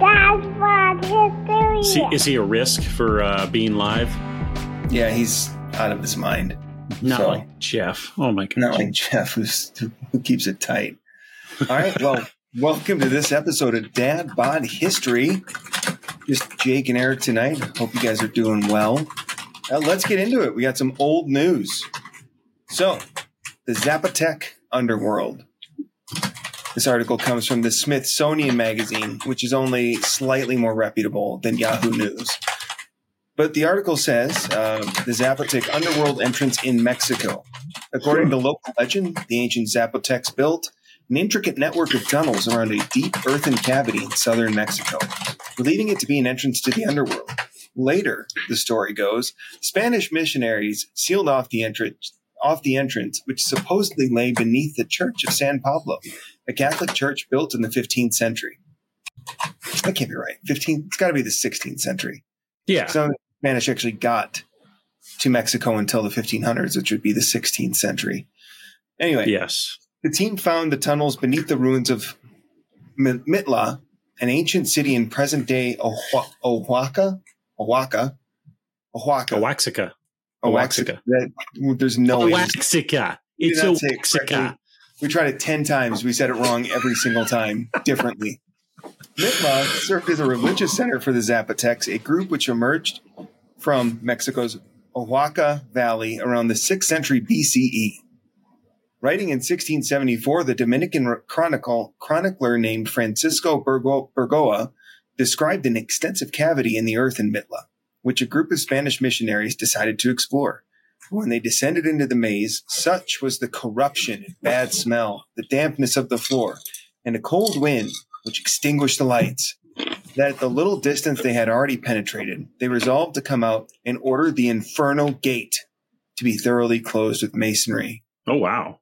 That's what history Is he, is he a risk for uh, being live? Yeah, he's out of his mind. Not So- like Jeff. Oh my god. Not like Jeff, who's, who keeps it tight. All right. Well, welcome to this episode of Dad Bod History. Just Jake and Eric tonight. Hope you guys are doing well. Uh, let's get into it. We got some old news. So, the Zapotec Underworld. This article comes from the Smithsonian Magazine, which is only slightly more reputable than Yahoo News. But the article says uh, the Zapotec underworld entrance in Mexico. According to local legend, the ancient Zapotecs built an intricate network of tunnels around a deep earthen cavity in southern Mexico, believing it to be an entrance to the underworld. Later, the story goes, Spanish missionaries sealed off the entrance, off the entrance, which supposedly lay beneath the Church of San Pablo, a Catholic church built in the 15th century. That can't be right. 15. It's got to be the 16th century. Yeah. So the Spanish actually got to Mexico until the 1500s, which would be the 16th century. Anyway, yes. the team found the tunnels beneath the ruins of Mi- Mitla, an ancient city in present day Oaxaca. Oaxaca? Oaxaca. Oaxaca. Oaxaca. That- there's no. Oaxaca. It's not say it Oaxaca. We tried it 10 times. We said it wrong every single time, differently. Mitla served as a religious center for the Zapotecs, a group which emerged from Mexico's Oaxaca Valley around the 6th century BCE. Writing in 1674, the Dominican chronicle, chronicler named Francisco Burgo, Burgoa described an extensive cavity in the earth in Mitla, which a group of Spanish missionaries decided to explore. When they descended into the maze, such was the corruption and bad smell, the dampness of the floor, and a cold wind which extinguished the lights, that at the little distance they had already penetrated, they resolved to come out and order the infernal gate to be thoroughly closed with masonry. Oh wow.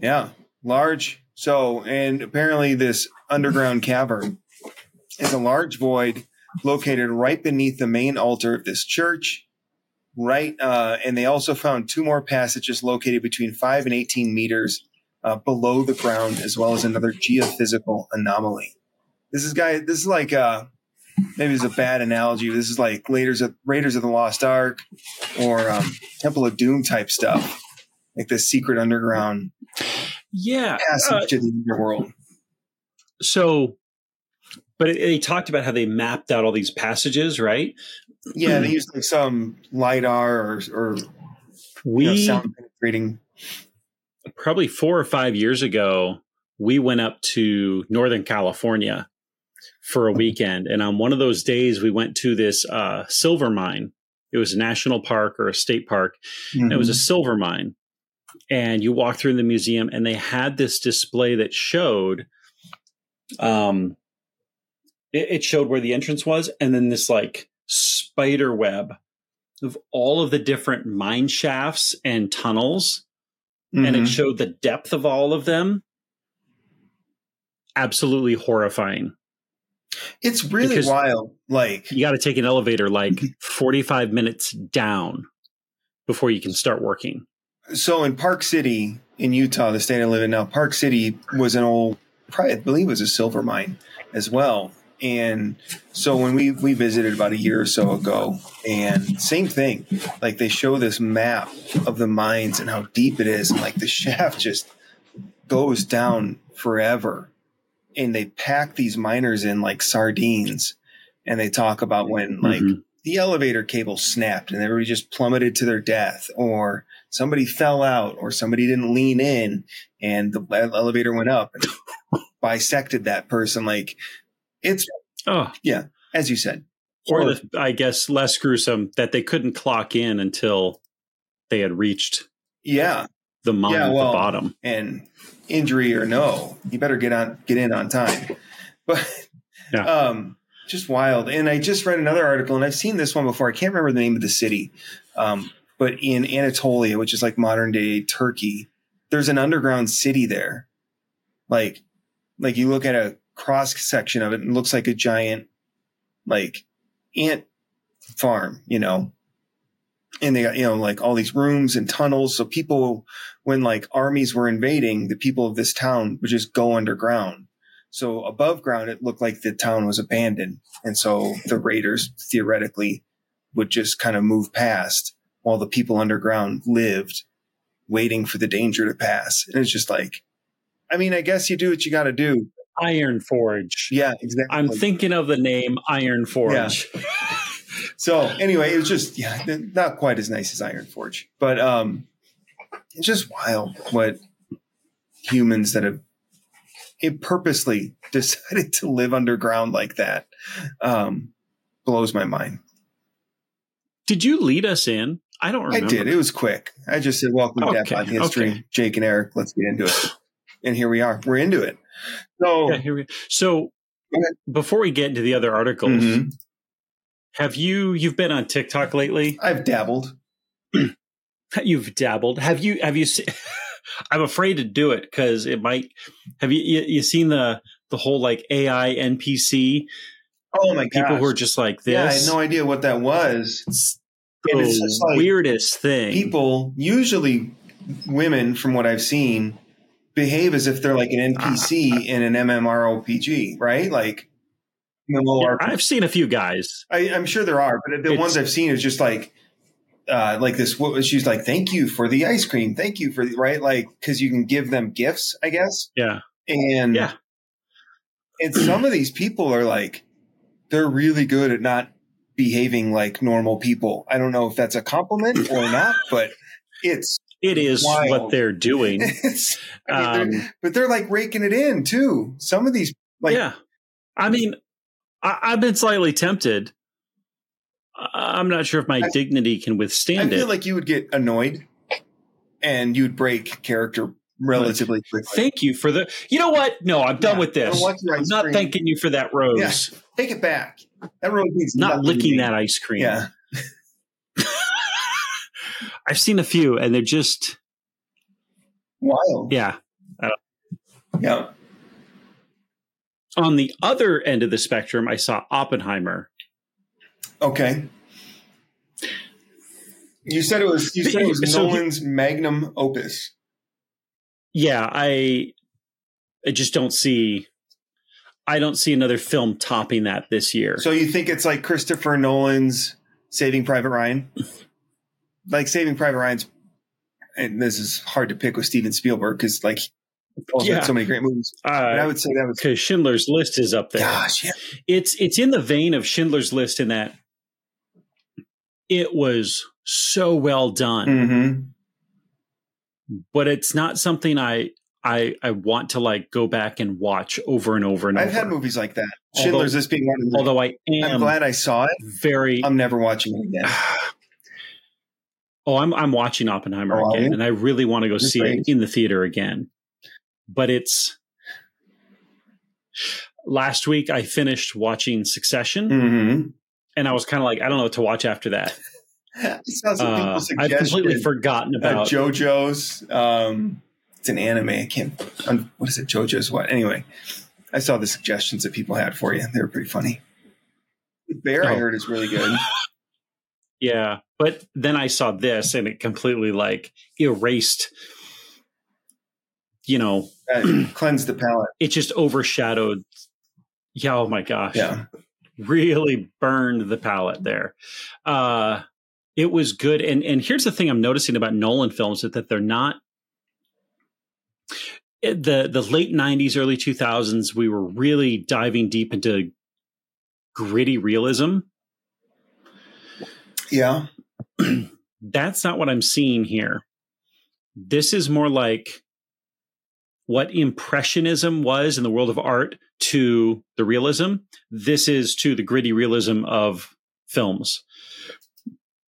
Yeah, large. So, and apparently, this underground cavern is a large void located right beneath the main altar of this church. Right, uh, and they also found two more passages located between five and eighteen meters uh, below the ground, as well as another geophysical anomaly. This is guy. This is like uh, maybe it's a bad analogy. This is like Raiders of Raiders of the Lost Ark or um, Temple of Doom type stuff, like the secret underground Yeah. passage uh, to the underworld. so, but they talked about how they mapped out all these passages, right? Yeah, they used like some lidar or, or you We know, sound penetrating. probably four or five years ago, we went up to Northern California for a weekend. And on one of those days, we went to this uh, silver mine. It was a national park or a state park. And it was a silver mine. And you walk through the museum, and they had this display that showed, um, it, it showed where the entrance was, and then this like spider web of all of the different mine shafts and tunnels and Mhm. it showed the depth of all of them. Absolutely horrifying. it's really because- wild. Like, You got to take an elevator like 45 minutes down before you can start working. so in Park City in Utah, the state I live in now, Park City was an old, probably, I believe it was a silver mine as well. And so when we we visited about a year or so ago, and same thing, like they show this map of the mines and how deep it is, and like the shaft just goes down forever. And they pack these miners in like sardines, and they talk about when like Mhm. the elevator cable snapped and everybody just plummeted to their death, or somebody fell out, or somebody didn't lean in and the elevator went up and bisected that person. Like it's Oh, yeah, as you said, or the, I guess less gruesome that they couldn't clock in until they had reached yeah, the mine Yeah, at well- the bottom. and injury or no, you better get on get in on time. But Yeah. um, just wild. And I just read another article, and I've seen this one before. I can't remember the name of the city, um, but in Anatolia, which is like modern day Turkey, there's an underground city there. Like, like you look at a cross section of it, and looks like a giant, like ant farm, you know. And they got, you know, like all these rooms and tunnels. So people, when like armies were invading, the people of this town would just go underground. So above ground, it looked like the town was abandoned. And so the raiders theoretically would just kind of move past while the people underground lived waiting for the danger to pass. And it's just like, I mean, I guess you do what you got to do. Iron Forge. Yeah, exactly. I'm thinking of the name Iron Forge. Yeah. so anyway, it was just yeah, not quite as nice as Iron Forge, but um, it's just wild what humans that have it purposely decided to live underground like that um, blows my mind. Did you lead us in? I don't remember. I did. It was quick. I just said, "Welcome to Okay, Dad Bod History, okay. Jake and Eric. Let's get into it." And here we are. We're into it. So, Yeah, we So before we get into the other articles, Mhm. have you you've been on TikTok lately? I've dabbled. You've dabbled. Have you have you se- I'm afraid to do it cuz it might have you, you you seen the the whole like AI NPC Oh my people gosh. who are just like this yeah, I had no idea what that was. It's the it's like weirdest thing. people, usually women, from what I've seen, behave as if they're like an NPC in an MMORPG, right? Like, Yeah. I've seen a few guys. I, I'm sure there are, but the It's- ones I've seen is just like, uh, like this. What she's like? Thank you for the ice cream. Thank you for the right, like because you can give them gifts, I guess. Yeah. And Yeah. and some of these people are like, they're really good at not behaving like normal people. I don't know if that's a compliment or not, but it's It is Wild. what they're doing. I mean, they're- Um, but they're like raking it in too. Some of these, like, yeah. I mean, I, I've been slightly tempted. I- I'm not sure if my I- dignity can withstand it. I feel it. like you would get annoyed, and you'd break character relatively quickly. Thank you for the. You know what? No, I'm done Yeah. with this. I'm not thanking you for that rose. Yeah. Take it back. That road needs Not licking that ice cream. Yeah, I've seen a few, and they're just wild. yeah. Uh, yeah. On the other end of the spectrum, I saw Oppenheimer. Okay. You said it was. You said it was So he- Nolan's magnum opus. Yeah, I I just don't see. I don't see another film topping that this year. So you think it's like Christopher Nolan's Saving Private Ryan? Like Saving Private Ryan's, and this is hard to pick with Steven Spielberg because like Yeah. had so many great movies. But I uh, would say that was because Schindler's List is up there. gosh, yeah. It's it's in the vein of Schindler's List in that it was so well done, Mm-hmm. but it's not something I I I want to like go back and watch over and over and I've over. had movies like that. Although- Schindler's List being one of them. Although I I'm am glad I saw it. very I'm never watching it again. Oh, I'm I'm watching Oppenheimer Oh, again, and I really want to go see it in the theater again. But it's last week I finished watching Succession, Mm-hmm. and I was kind of like, I don't know what to watch after that. I Uh, I've completely forgotten uh, about. JoJo's. Um, it's an anime. I can't. Um, what is it? JoJo's what? Anyway, I saw the suggestions that people had for you. They were pretty funny. The Bear, I Oh. heard, is really good. yeah, but then I saw this, and it completely like erased. You know, Uh, cleanse the palate. it just overshadowed. Yeah, oh my gosh. Yeah. really burned the palate there. Uh, it was good, and and here's the thing I'm noticing about Nolan films is that they're not the the late '90s, early 2000s. We were really diving deep into gritty realism. Yeah. That's not what I'm seeing here. This is more like what impressionism was in the world of art to the realism. This is to the gritty realism of films.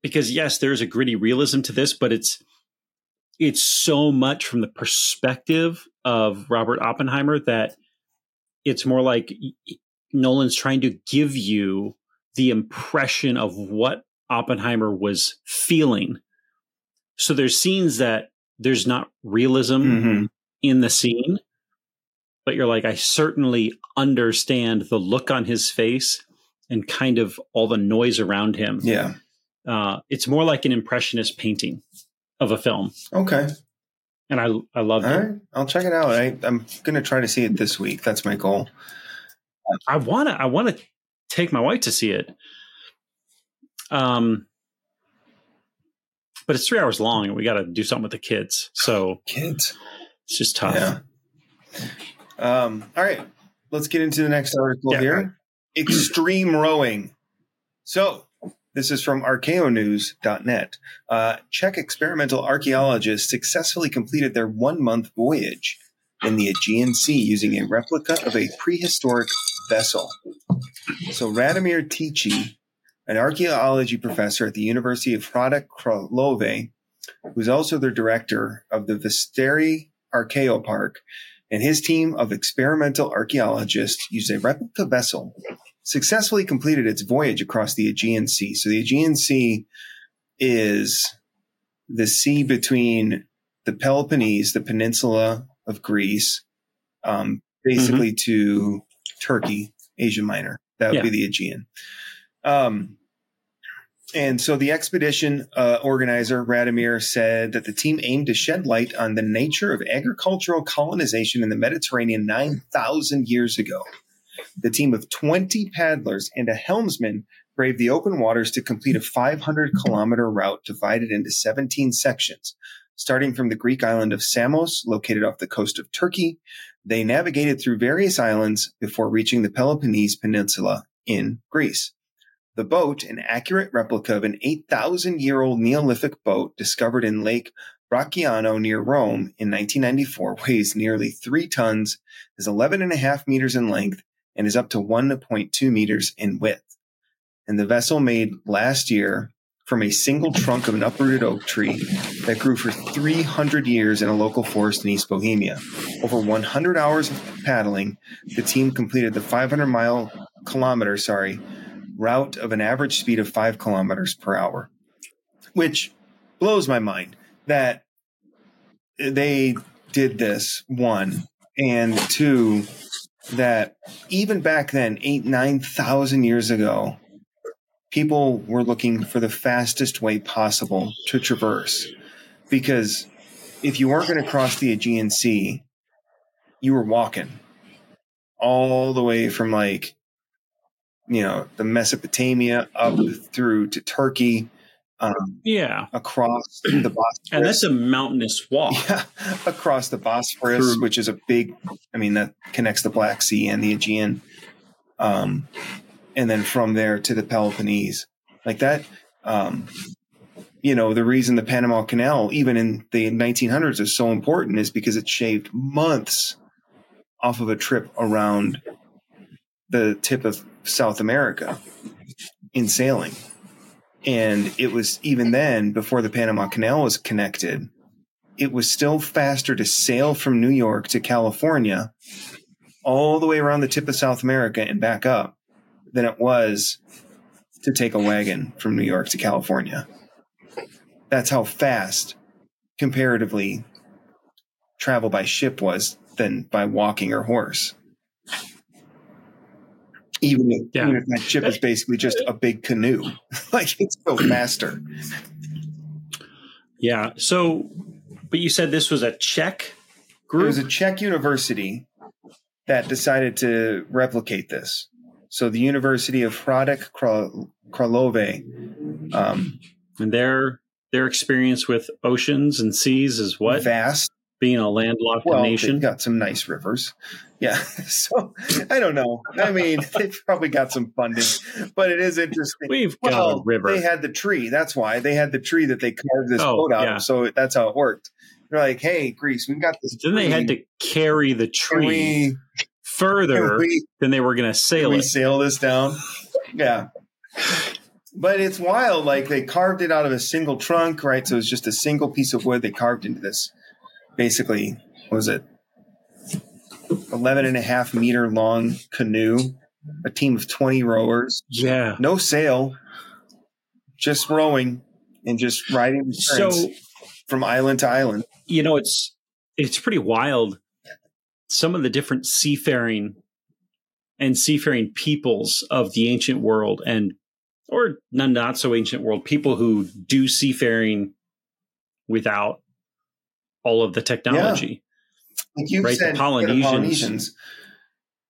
Because yes, there's a gritty realism to this, but it's it's so much from the perspective of Robert Oppenheimer that it's more like Nolan's trying to give you the impression of what Oppenheimer was feeling. So there's scenes that there's not realism Mm-hmm. in the scene, but you're like, I certainly understand the look on his face and kind of all the noise around him. Yeah. Uh, it's more like an impressionist painting of a film. Okay. and I I loved All it. right, I'll check it out. I, I'm going to try to see it this week. That's my goal. I want to I want to take my wife to see it. Um, but it's three hours long, and we got to do something with the kids, so Kids. it's just tough. Yeah. Um, all right, let's get into the next article Yeah, here. right. Extreme rowing. So, this is from archaeonews.net. Uh, Czech experimental archaeologists successfully completed their one month voyage in the Aegean Sea using a replica of a prehistoric vessel. So, Radomir Tichy, an archaeology professor at the University of Hradec Králové, who's also the director of the Všestary Archaeopark, and his team of experimental archaeologists used a replica vessel, successfully completed its voyage across the Aegean Sea. So the Aegean Sea is the sea between the Peloponnese, the peninsula of Greece, um, basically to Turkey, Asia Minor. That would Yeah. be the Aegean. Um, and so the expedition uh, organizer, Radomir, said that the team aimed to shed light on the nature of agricultural colonization in the Mediterranean 9,000 years ago. The team of 20 paddlers and a helmsman braved the open waters to complete a 500 kilometer route divided into 17 sections. Starting from the Greek island of Samos, located off the coast of Turkey, they navigated through various islands before reaching the Peloponnese Peninsula in Greece. The boat, an accurate replica of an 8,000 year old Neolithic boat discovered in Lake Bracciano near Rome in 1994, weighs nearly three tons, is 11 and a half meters in length, and is up to 1.2 meters in width. And the vessel made last year from a single trunk of an uprooted oak tree that grew for 300 years in a local forest in East Bohemia. Over 100 hours of paddling, the team completed the 500 mile kilometer, sorry, route of an average speed of five kilometers per hour, which blows my mind that they did this, one, and two, that even back then, eight, 9,000 years ago, people were looking for the fastest way possible to traverse. Because if you weren't going to cross the Aegean Sea, you were walking all the way from like you know the Mesopotamia up through to Turkey, um, Yeah, across the Bosphorus, and that's a mountainous walk. yeah, across the Bosphorus, Through- which is a big. I mean, that connects the Black Sea and the Aegean, um, and then from there to the Peloponnese, like that. Um, you know, the reason the Panama Canal, even in the 1900s, is so important is because it shaved months off of a trip around the tip of South America in sailing. And it was even then, before the Panama Canal was connected, it was still faster to sail from New York to California all the way around the tip of South America and back up than it was to take a wagon from New York to California. That's how fast, comparatively, travel by ship was than by walking or horse. Even if, Yeah. even if that ship is basically just a big canoe, like it's so faster. Yeah. So, but you said this was a Czech group. It was a Czech university that decided to replicate this. So the University of Hradec Králové, um, and their their experience with oceans and seas is what vast. Being a landlocked Well, nation. got some nice rivers. Yeah. So I don't know. I mean, they've probably got some funding, but it is interesting. We've got Well, a river. They had the tree. That's why they had the tree that they carved this Oh, boat out yeah. of. So that's how it worked. They're like, "Hey, Greece, we've got this." then they tree. had to carry the tree we, further we than they were going to sail it. sail this down? Yeah. But it's wild. Like they carved it out of a single trunk, right? So it's just a single piece of wood they carved into this. Basically, what was it? 11 and a half meter long canoe, a team of 20 rowers, Yeah. no sail, just rowing and just riding So from island to island. you know it's it's pretty wild. Some of the different seafaring and seafaring peoples of the ancient world and or none not so ancient world people who do seafaring without all of the technology. Like you Right, the said, yeah, Polynesians- Polynesians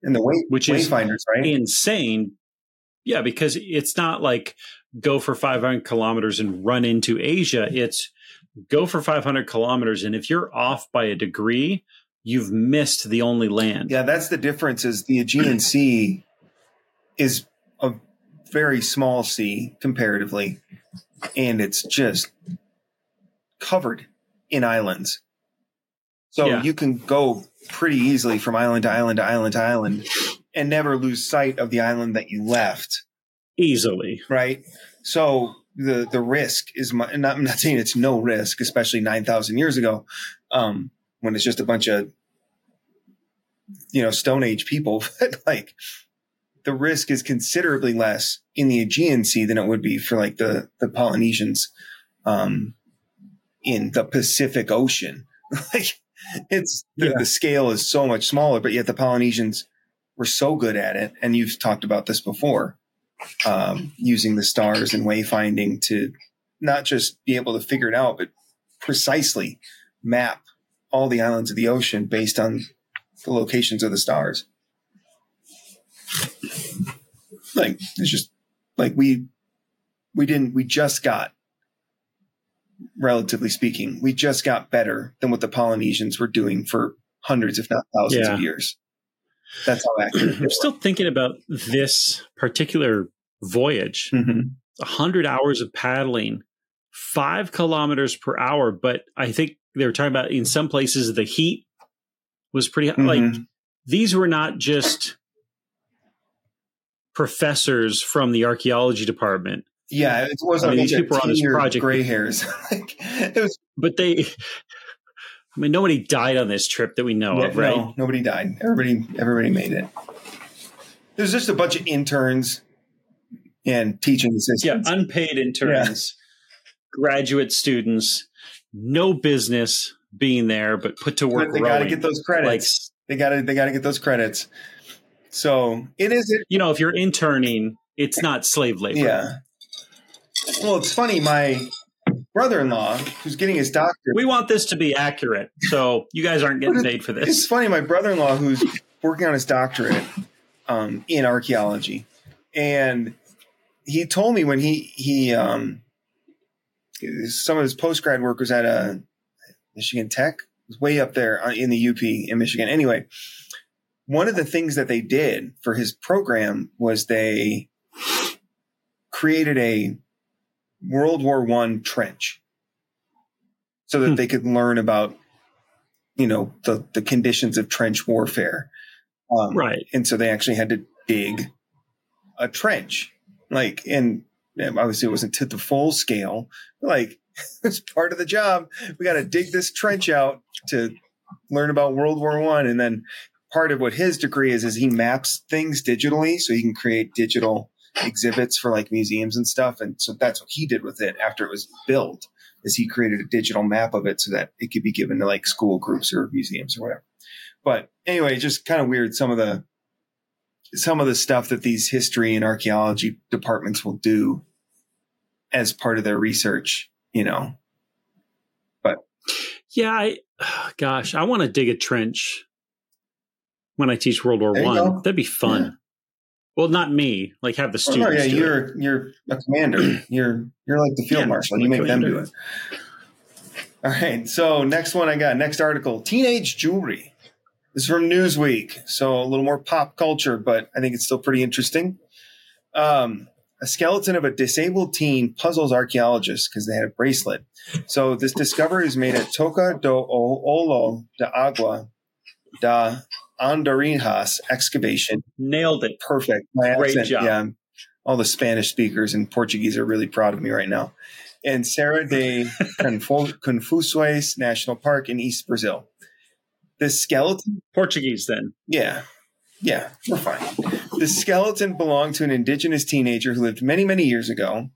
and the way, Which is wayfinders, right? Insane. Yeah, because it's not like go for 500 kilometers and run into Asia. It's go for 500 kilometers. And if you're off by a degree, you've missed the only land. Yeah, that's the difference. Is the Aegean Sea is a very small sea comparatively, and it's just covered in islands. So Yeah. you can go pretty easily from island to island to island to island, and never lose sight of the island that you left. Easily. Right. So the the risk is mu- not. I'm not saying it's no risk, especially nine thousand years ago, um, when it's just a bunch of you know Stone Age people. But like the risk is considerably less in the Aegean Sea than it would be for like the the Polynesians um, in the Pacific Ocean. like it's the, Yeah. the scale is so much smaller, but yet the Polynesians were so good at it. And you've talked about this before, um, using the stars and wayfinding to not just be able to figure it out, but precisely map all the islands of the ocean based on the locations of the stars. Like it's just like we we didn't we just got relatively speaking, we just got better than what the Polynesians were doing for hundreds, if not thousands of years. That's how accurate I'm still thinking about this particular voyage. hmm 100 hours of paddling, five kilometers per hour. But I think they were talking about in some places the heat was pretty like Mhm. these were not just professors from the archaeology department, Yeah, it wasn't I mean, a these people are on this project. gray hairs. like, it was but they, I mean, nobody died on this trip that we know of, right? no, nobody died. Everybody, everybody made it. There's just a bunch of interns and teaching assistants. Yeah, unpaid interns, graduate students, no business being there, but put to work But they got to get those like credits. they got to, they got to get those credits. So it is, it, you know, if you're interning, it's not slave labor. yeah. Well, it's funny. My brother-in-law, who's getting his doctorate, We want this to be accurate. So you guys aren't getting paid for this. It's funny. My brother-in-law, who's working on his doctorate um, in archaeology, and he told me when he he um, some of his post grad work was at a Michigan Tech, was way up there uh, in the UP in Michigan. Anyway, one of the things that they did for his program was they created a World War One trench so that Hmm. they could learn about you know the the conditions of trench warfare um, Right. and so they actually had to dig a trench like and obviously it wasn't to the full scale but like it's part of the job we got to dig this trench out to learn about world war one and then part of what his degree is is he maps things digitally so he can create digital exhibits for like museums and stuff and so that's what he did with it after it was built is he created a digital map of it so that it could be given to like school groups or museums or whatever but anyway just kind of weird some of the some of the stuff that these history and archaeology departments will do as part of their research you know But Yeah, I gosh, I want to dig a trench when I teach World War One. That'd be fun. Well, not me. Like have the Oh, students. no, yeah do it. you're you're a commander you're you're like the field Yeah, marshal you make them do it all right so next one i got next article teenage jewelry this is from newsweek so a little more pop culture but i think it's still pretty interesting um, a skeleton of a disabled teen puzzles archaeologists because they had a bracelet so this discovery is made at toca do olo de agua da andorinhas excavation Nailed it. perfect. My Great accent, job. yeah. All the Spanish speakers and Portuguese are really proud of me right now. And Serra de Confu- Confuções National Park in East Brazil. This skeleton, Portuguese then. yeah, yeah, we're fine. The skeleton belonged to an indigenous teenager who lived many, many years ago.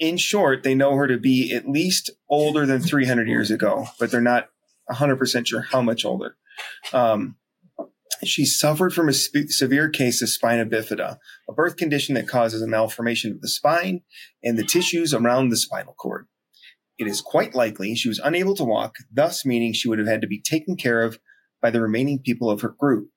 In short, they know her to be at least older than 300 years ago, but they're not 100% sure how much older. Um, she suffered from a spe- severe case of spina bifida, a birth condition that causes a malformation of the spine and the tissues around the spinal cord. it is quite likely she was unable to walk, thus meaning she would have had to be taken care of by the remaining people of her group.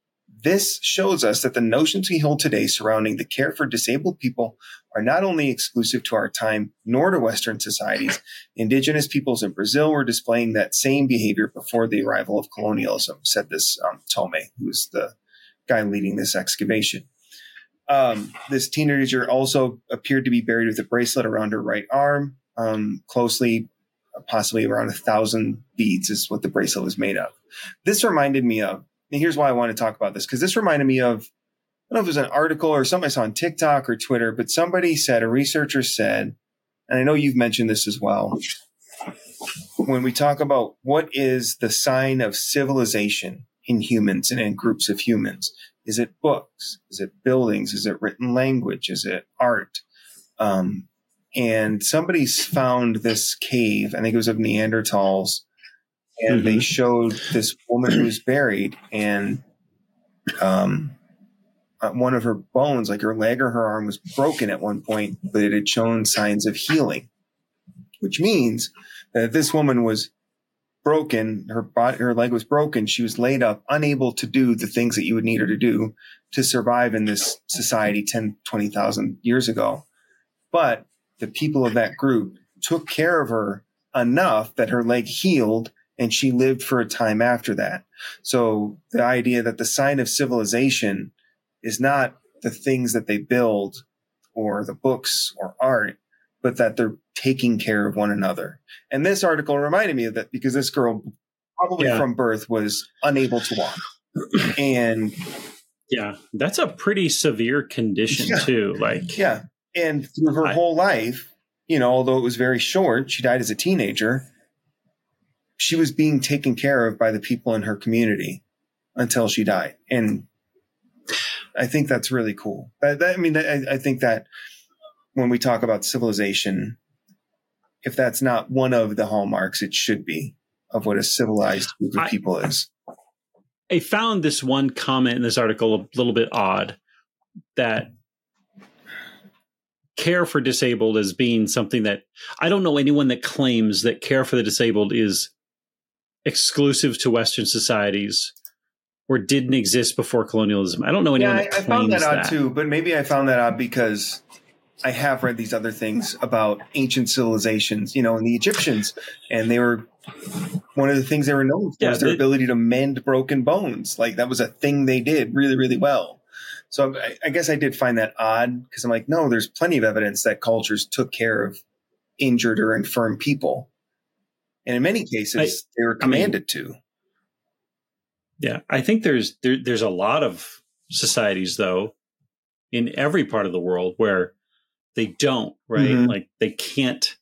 This shows us that the notions we hold today surrounding the care for disabled people are not only exclusive to our time nor to Western societies. Indigenous peoples in Brazil were displaying that same behavior before the arrival of colonialism, said this um, Tome, who's the guy leading this excavation. Um, this teenager also appeared to be buried with a bracelet around her right arm, um, closely, possibly around a thousand beads is what the bracelet was made of. This reminded me of, and here's why I want to talk about this, because this reminded me of, I don't know if it was an article or something I saw on TikTok or Twitter, but somebody said, a researcher said, and I know you've mentioned this as well. When we talk about what is the sign of civilization in humans and in groups of humans, is it books? Is it buildings? Is it written language? Is it art? Um, and somebody's found this cave. I think it was of Neanderthals, and mm-hmm. they showed this woman who was buried, and um, Uh, one of her bones, like her leg or her arm, was broken at one point, but it had shown signs of healing, which means that this woman was broken, her body, her leg was broken. She was laid up, unable to do the things that you would need her to do to survive in this society 10, 20,000 years ago. But the people of that group took care of her enough that her leg healed and she lived for a time after that. So the idea that the sign of civilization is not the things that they build or the books or art, but that they're taking care of one another. And this article reminded me of that because this girl, probably yeah. from birth, was unable to walk. and yeah, that's a pretty severe condition yeah, too. Like, yeah. And through her I, whole life, you know, although it was very short, she died as a teenager. She was being taken care of by the people in her community until she died. And I think that's really cool. I, I mean, I, I think that when we talk about civilization, if that's not one of the hallmarks, it should be of what a civilized group of I, people is. I found this one comment in this article a little bit odd that care for disabled as being something that I don't know anyone that claims that care for the disabled is exclusive to Western societies or didn't exist before colonialism. I don't know anyone yeah, that I, I found that odd that. too, but maybe I found that odd because I have read these other things about ancient civilizations, you know, and the Egyptians, and they were one of the things they were known for yeah, was their ability to mend broken bones. Like that was a thing they did really, really well. So I, I guess I did find that odd because I'm like, no, there's plenty of evidence that cultures took care of injured or infirm people, and in many cases I, they were commanded I mean, to. Yeah, I think there's there, there's a lot of societies though in every part of the world where they don't, right? Mm-hmm. Like they can't.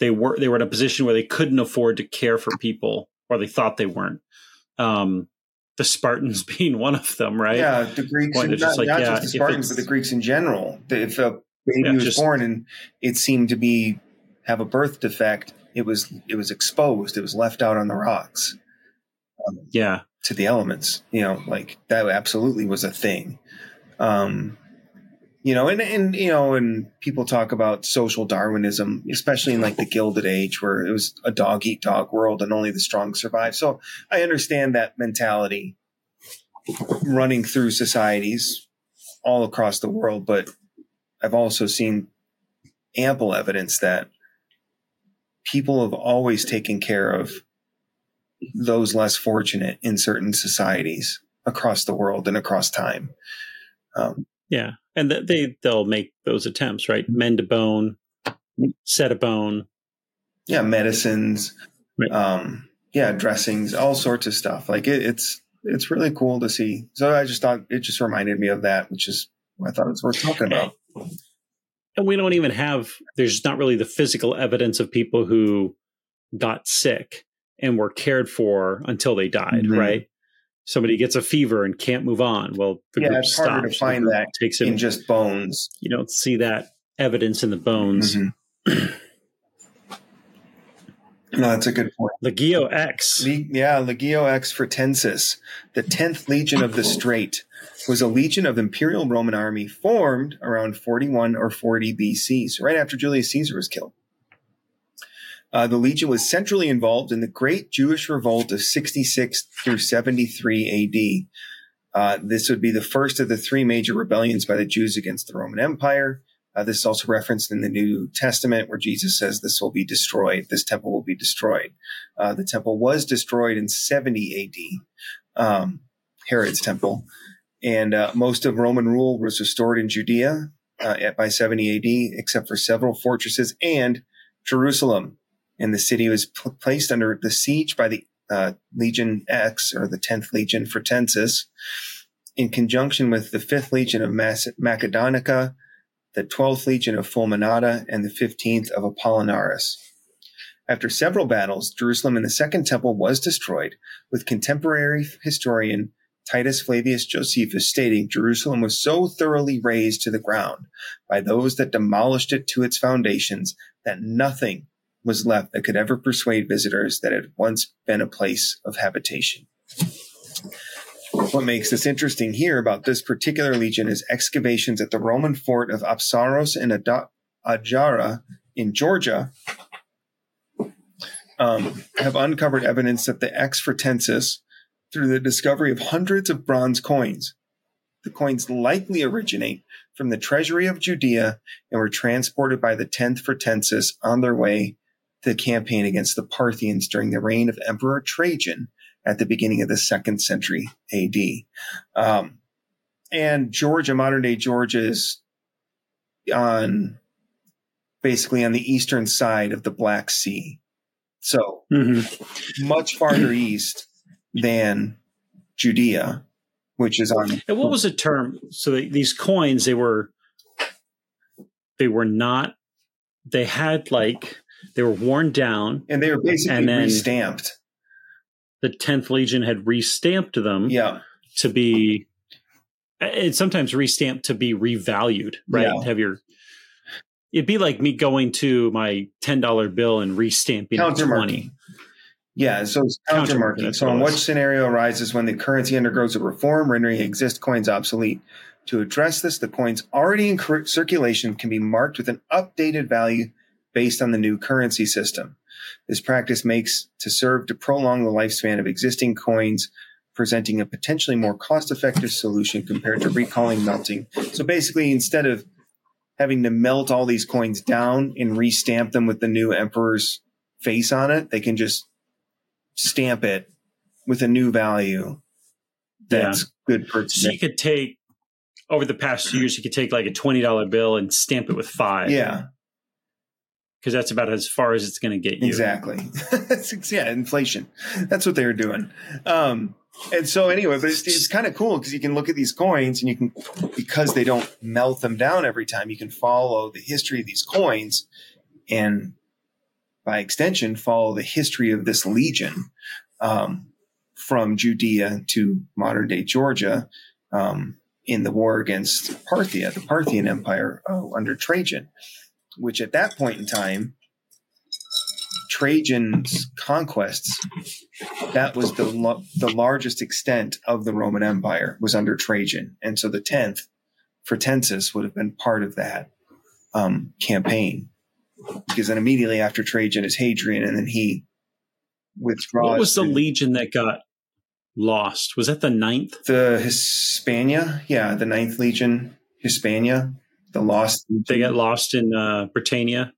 They were they were in a position where they couldn't afford to care for people, or they thought they weren't. Um, the Spartans being one of them, right? Yeah, the Greeks, not, just, like, not yeah, just the Spartans, but the Greeks in general. If a baby yeah, was just, born and it seemed to be have a birth defect, it was it was exposed. It was left out on the rocks. Um, yeah, to the elements. You know, like that absolutely was a thing. Um, you know, and, and, you know, and people talk about social Darwinism, especially in like the Gilded Age where it was a dog eat dog world and only the strong survive. So I understand that mentality running through societies all across the world, but I've also seen ample evidence that people have always taken care of those less fortunate in certain societies across the world and across time. Um, yeah, and th- they they'll make those attempts, right? Mend a bone, set a bone. Yeah, medicines. Right. Um, yeah, dressings, all sorts of stuff. Like it, it's it's really cool to see. So I just thought it just reminded me of that, which is I thought it was worth talking about. And we don't even have. There's not really the physical evidence of people who got sick and were cared for until they died, mm-hmm. right? somebody gets a fever and can't move on. Well, the yeah, it's stops. harder to find that takes in just bones. You don't see that evidence in the bones. Mm-hmm. no, that's a good point. Legio X. Le- yeah, Legio X Fretensis, the 10th Legion of the Strait, was a legion of Imperial Roman army formed around 41 or 40 BC, so right after Julius Caesar was killed. Uh, the Legion was centrally involved in the Great Jewish Revolt of 66 through 73 AD. Uh, this would be the first of the three major rebellions by the Jews against the Roman Empire. Uh, this is also referenced in the New Testament where Jesus says this will be destroyed. This temple will be destroyed. Uh, the temple was destroyed in 70 AD, um, Herod's temple. And uh, most of Roman rule was restored in Judea uh, by 70 AD, except for several fortresses and Jerusalem. And the city was pl- placed under the siege by the uh, Legion X or the 10th Legion Fretensis in conjunction with the 5th Legion of Mac- Macedonica, the 12th Legion of Fulminata, and the 15th of Apollinaris. After several battles, Jerusalem and the Second Temple was destroyed, with contemporary historian Titus Flavius Josephus stating Jerusalem was so thoroughly razed to the ground by those that demolished it to its foundations that nothing was left that could ever persuade visitors that it had once been a place of habitation. What makes this interesting here about this particular legion is excavations at the Roman fort of Apsaros and Ad- Adjara in Georgia um, have uncovered evidence that the ex Fretensis through the discovery of hundreds of bronze coins. The coins likely originate from the treasury of Judea and were transported by the 10th Fretensis on their way the campaign against the Parthians during the reign of Emperor Trajan at the beginning of the second century AD. Um, and Georgia, modern day Georgia, is on basically on the eastern side of the Black Sea. So Mm-hmm. much farther east than Judea, which is on. And what was the term? So they, these coins, they were, they were not, they had like, they were worn down. And they were basically restamped. The 10th Legion had restamped them Yeah. to be, and sometimes restamped to be revalued, right? Yeah. Have your, it'd be like me going to my $10 bill and restamping it to 20. Yeah, so it's Countermarking, countermarking. So, in what scenario arises when the currency undergoes a reform, rendering exist coins obsolete? To address this, the coins already in cir- circulation can be marked with an updated value based on the new currency system. This practice makes to serve to prolong the lifespan of existing coins, presenting a potentially more cost-effective solution compared to recalling melting. So basically, instead of having to melt all these coins down and restamp them with the new emperor's face on it, they can just stamp it with a new value that's good for So you could take, over the past few years, you could take like a $20 bill and stamp it with five. yeah Because that's about as far as it's going to get you. exactly. Yeah inflation. That's what they were doing. Um and so anyway but it's, it's kind of cool because you can look at these coins and you can because they don't melt them down every time you can follow the history of these coins and by extension follow the history of this legion um, from judea to modern day georgia um, in the war against parthia the parthian empire uh, under trajan which at that point in time Trajan's conquests, that was the lo- the largest extent of the Roman Empire was under Trajan, and so the tenth Fretensis would have been part of that um, campaign, because then immediately after Trajan is Hadrian, and then he withdraws. What was the legion that got lost? Was that the ninth? the Hispania? Yeah, the Ninth Legion, Hispania, the lost. They get lost in uh, Britannia.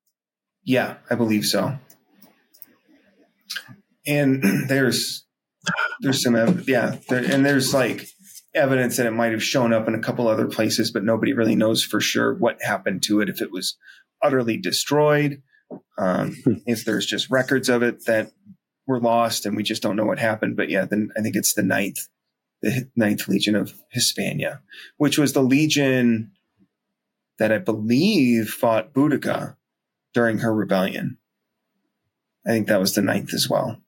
Yeah, I believe so. And there's there's some ev- yeah, there, and there's like evidence that it might have shown up in a couple other places, but nobody really knows for sure what happened to it. If it was utterly destroyed, um, if there's just records of it that were lost and we just don't know what happened. But yeah, then I think it's the ninth, the ninth legion of Hispania, which was the legion that I believe fought Boudica during her rebellion. I think that was the ninth as well.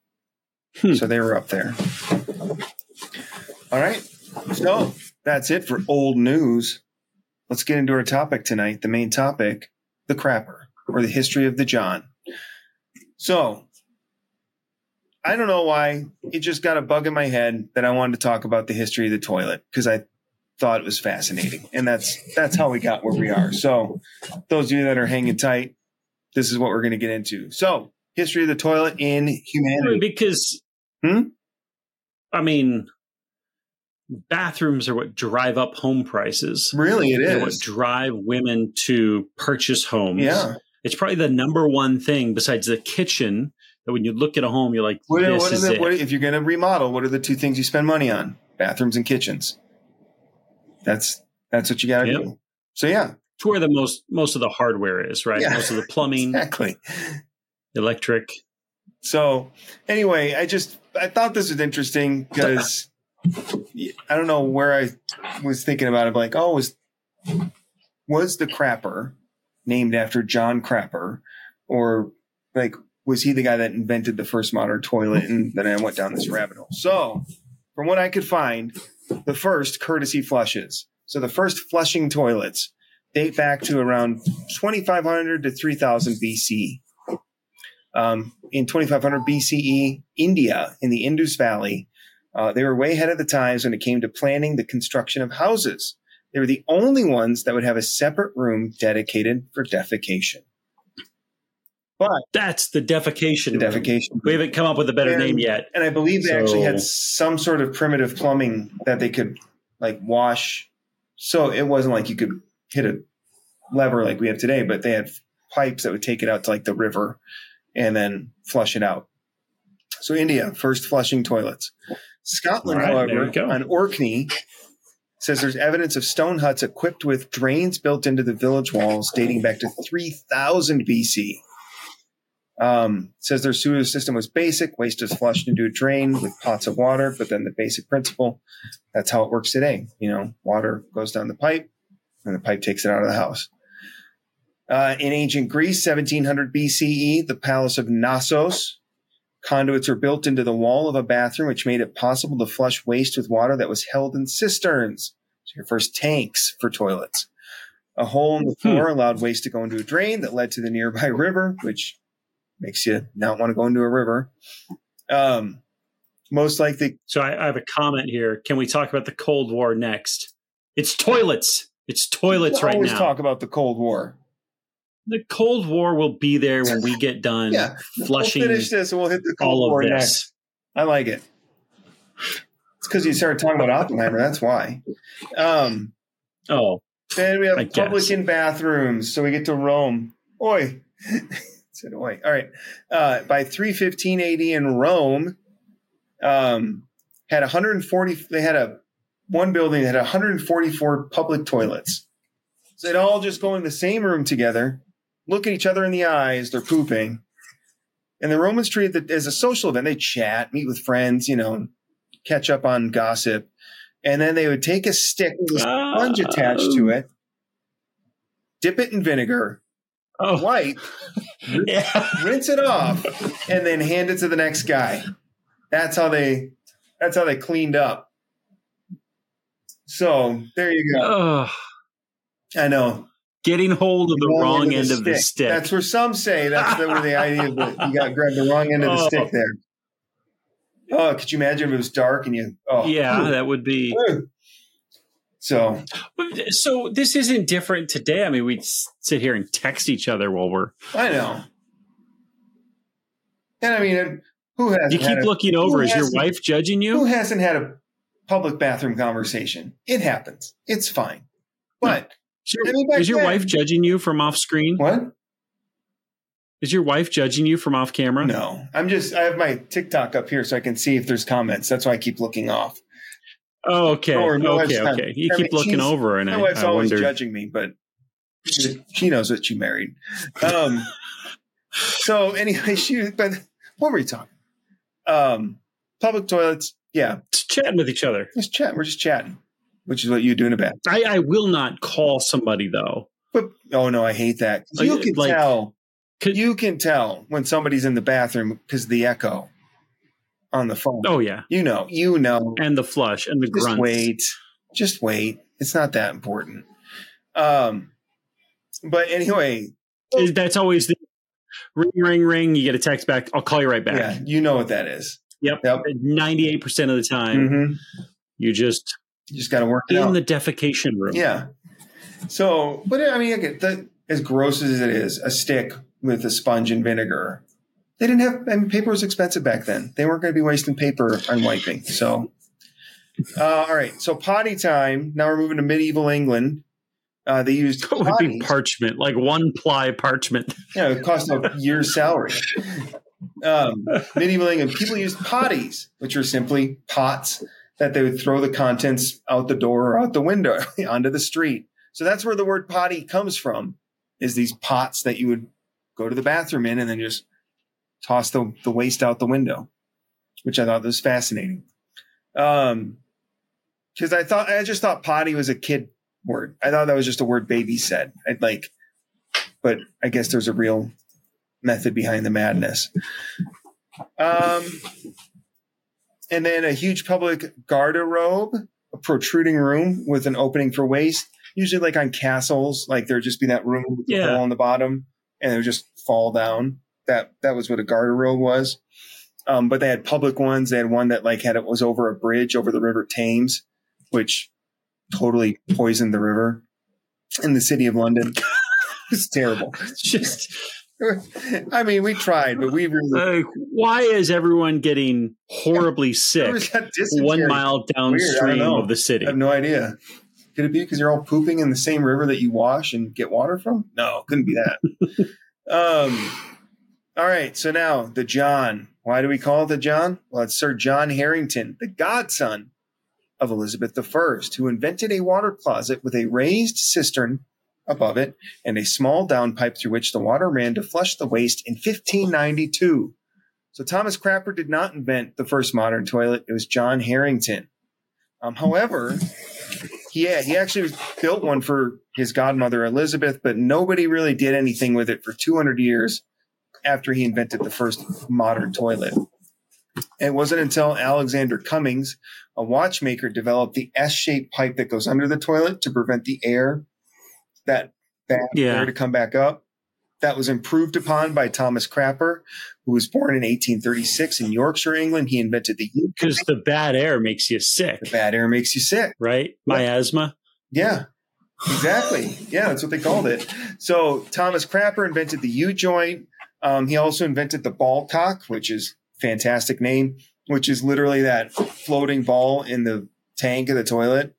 Hmm. So they were up there. All right. So that's it for old news. Let's get into our topic tonight. The main topic, the crapper, or the history of the John. So I don't know why it just got a bug in my head that I wanted to talk about the history of the toilet because I thought it was fascinating. And that's that's how we got where we are. So those of you that are hanging tight, this is what we're going to get into. So, history of the toilet in humanity. because Hmm? I mean, bathrooms are what drive up home prices. Really, it is. They're drive women to purchase homes. Yeah. It's probably the number one thing besides the kitchen that when you look at a home, you're like, What, this what is it? it. What, if you're going to remodel, what are the two things you spend money on? Bathrooms and kitchens. That's that's what you got to Yep. do. So yeah, it's where the most most of the hardware is, right? Yeah. Most of the plumbing, exactly. electric. So anyway, I just I thought this was interesting because I don't know where I was thinking about it. Like, oh, was was the crapper named after John Crapper, or like was he the guy that invented the first modern toilet? And then I went down this rabbit hole. So from what I could find, the first courtesy flushes. So the first flushing toilets date back to around 2500 to 3000 BC. Um, in 2500 BCE, India in the Indus Valley, uh, they were way ahead of the times when it came to planning the construction of houses. They were the only ones that would have a separate room dedicated for defecation. But That's the defecation. the defecation, We haven't come up with a better And- name yet. and I believe they actually had some sort of primitive plumbing that they could like wash. So it wasn't like you could hit a lever like we have today, but they had pipes that would take it out to like the river and then flush it out. So India, first flushing toilets. Scotland, All right, there however, on Orkney, says there's evidence of stone huts equipped with drains built into the village walls dating back to 3000 BC. Um, says their sewer system was basic. Waste is flushed into a drain with pots of water, but then the basic principle, that's how it works today. You know, water goes down the pipe and the pipe takes it out of the house. Uh, in ancient Greece, 1700 BCE, the palace of Knossos, conduits were built into the wall of a bathroom, which made it possible to flush waste with water that was held in cisterns. So your first tanks for toilets. A hole in the Hmm. floor allowed waste to go into a drain that led to the nearby river, which makes you not want to go into a river. Um, most likely, So I, I have a comment here. Can we talk about the Cold War next? It's toilets. It's toilets we right always now. talk about the Cold War. the Cold War will be there when we get done Yeah, flushing We'll finish this and we'll hit the Cold War next. I like it. It's because you started talking about Oppenheimer. That's why. Um, Oh, then we I have guess. publican bathrooms. So we get to Rome. Oi. Said oi. All right. Uh, by 315 AD in Rome, um, had 140. They had a one building that had 144 public toilets. So they'd all just go in the same room together, look at each other in the eyes. They're pooping. And the Romans treated it as a social event. They chat, meet with friends, you know, catch up on gossip. And then they would take a stick with a sponge attached to it, dip it in vinegar, oh, wipe, yeah. rinse it off, and then hand it to the next guy. That's how they that's how they cleaned up. So there you go. Ugh. I know. getting hold of the wrong end of the stick. stick. That's where some say that's the, where the idea of the, you got to grab the wrong end of the Oh. stick there. Oh, could you imagine if it was dark and you? Oh, yeah, that would be. So So this isn't different today. I mean, we sit here and text each other while we're. I know. And I mean, who has? You keep looking over. Is your wife judging you? Who hasn't had a public bathroom conversation? It happens. It's fine. But Is your, I mean, is your wife judging you from off screen? what? Is your wife judging you from off camera? No, I'm just. I have my TikTok up here so I can see if there's comments. That's why I keep looking off. Oh, okay. My okay. Okay. You I keep mean, looking over, and My I, wife's I always wonder. judging me, but she knows that she married. Um. so anyway, she. But what were we talking? Um, public toilets. Yeah, Just chatting with each other. just chat. We're just chatting, which is what you do in a bath. I, I will not call somebody though. But oh no, I hate that. Like- You can like- tell. Could- You can tell when somebody's in the bathroom because the echo on the phone. Oh yeah, You know. You know. and the flush and the Just grunts. wait. Just wait. It's not that important. Um. But anyway, That's always the ring, ring, ring. You get a text back. I'll call you right back. yeah, you know what that is. Yep. Yep. Ninety-eight percent of the time, hmm you just You just got to work in out. the defecation room. Yeah. So, but I mean, as gross as it is, a stick with a sponge and vinegar they didn't have. I mean, paper was expensive back then. They weren't going to be wasting paper on wiping. So, uh, all right. So potty time. Now we're moving to medieval England. Uh, they used It would be parchment, like one ply parchment. Yeah, it cost a year's salary. Um, medieval England, people used potties, which are simply pots that they would throw the contents out the door or out the window onto the street. So that's where the word potty comes from, is these pots that you would go to the bathroom in and then just toss the, the waste out the window, which I thought was fascinating. Um, because I thought I just thought potty was a kid word. I thought that was just a word baby said. I'd like, but I guess there's a real method behind the madness. Um, and then a huge public garderobe, a protruding room with an opening for waste. Usually, like on castles, like there'd just be that room with the Yeah. hole on the bottom, and it would just fall down. That that was what a garderobe was. Um, but they had public ones. They had one that like had it was over a bridge over the River Thames, which totally poisoned the river in the city of London. it's terrible. It's just I mean, we tried, but we really like, why is everyone getting horribly sick that dysentery? one mile Weird, I don't downstream of the city? I have no idea. Could it be because you're all pooping in the same river that you wash and get water from? No, couldn't be that. um, all right. So now the John. Why do we call it the John? Well, it's Sir John Harington, the godson of Elizabeth I, who invented a water closet with a raised cistern above it and a small downpipe through which the water ran to flush the waste in 1592. So Thomas Crapper did not invent the first modern toilet. It was John Harington. Um, however, yeah, he actually built one for his godmother Elizabeth, but nobody really did anything with it for 200 years after he invented the first modern toilet. It wasn't until Alexander Cummings, a watchmaker, developed the S-shaped pipe that goes under the toilet to prevent the air that bad Yeah. air to come back up. That was improved upon by Thomas Crapper, who was born in 1836 in Yorkshire, England. He invented the U. Because the bad air makes you sick, The bad air makes you sick. right? Miasma. Yeah, exactly. Yeah, that's what they called it. So Thomas Crapper invented the U joint. Um, he also invented the ball cock, which is fantastic name, which is literally that floating ball in the tank of the toilet.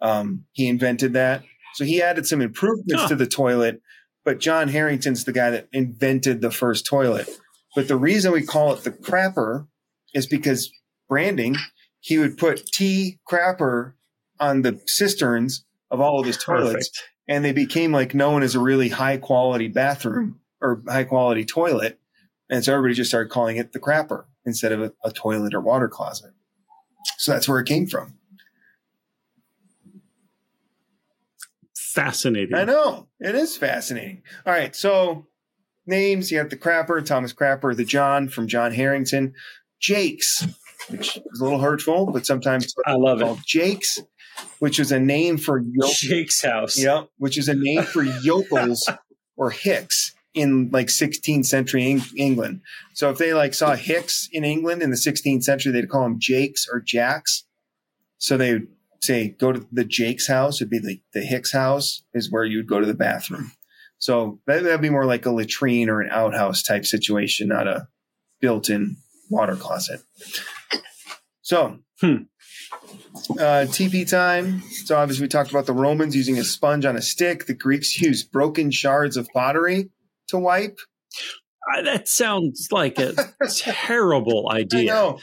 Um, he invented that. So he added some improvements Huh. to the toilet, but John Harington's the guy that invented the first toilet. But the reason we call it the crapper is because branding, he would put T crapper on the cisterns of all of his toilets Perfect. and they became like known as a really high quality bathroom or high quality toilet. And so everybody just started calling it the crapper instead of a, a toilet or water closet. So that's where it came from. Fascinating. I know it is fascinating. All right. So names, you have the crapper, Thomas Crapper, the John from John Harington, Jakes, which is a little hurtful, but sometimes I love it. Jakes, which is a name for yoke. Jake's house. Yep, which is a name for yokels or hicks in like 16th century Eng- England. So if they like saw hicks in England in the 16th century, they'd call him Jakes or Jacks. So they would say, go to the Jake's house. It'd be the, the Hicks house is where you'd go to the bathroom. So that, that'd be more like a latrine or an outhouse type situation, not a built-in water closet. So, Hmm. uh, TP time. So obviously we talked about the Romans using a sponge on a stick. The Greeks used broken shards of pottery to wipe. Uh, that sounds like a terrible I idea. know.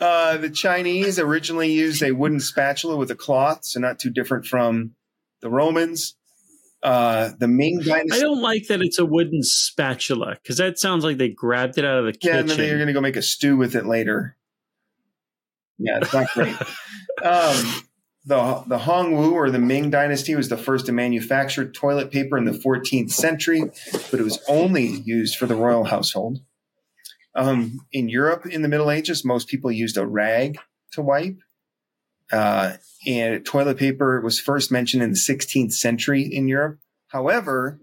Uh, the Chinese originally used a wooden spatula with a cloth, so not too different from the Romans. Uh, the Ming dynasty. I don't like that it's a wooden spatula because that sounds like they grabbed it out of the Yeah, kitchen. and then they're going to go make a stew with it later. Yeah, it's not great. um, the the Hongwu or the Ming Dynasty was the first to manufacture toilet paper in the 14th century, but it was only used for the royal household. Um, in Europe, in the Middle Ages, most people used a rag to wipe. Uh, and toilet paper was first mentioned in the 16th century in Europe. However,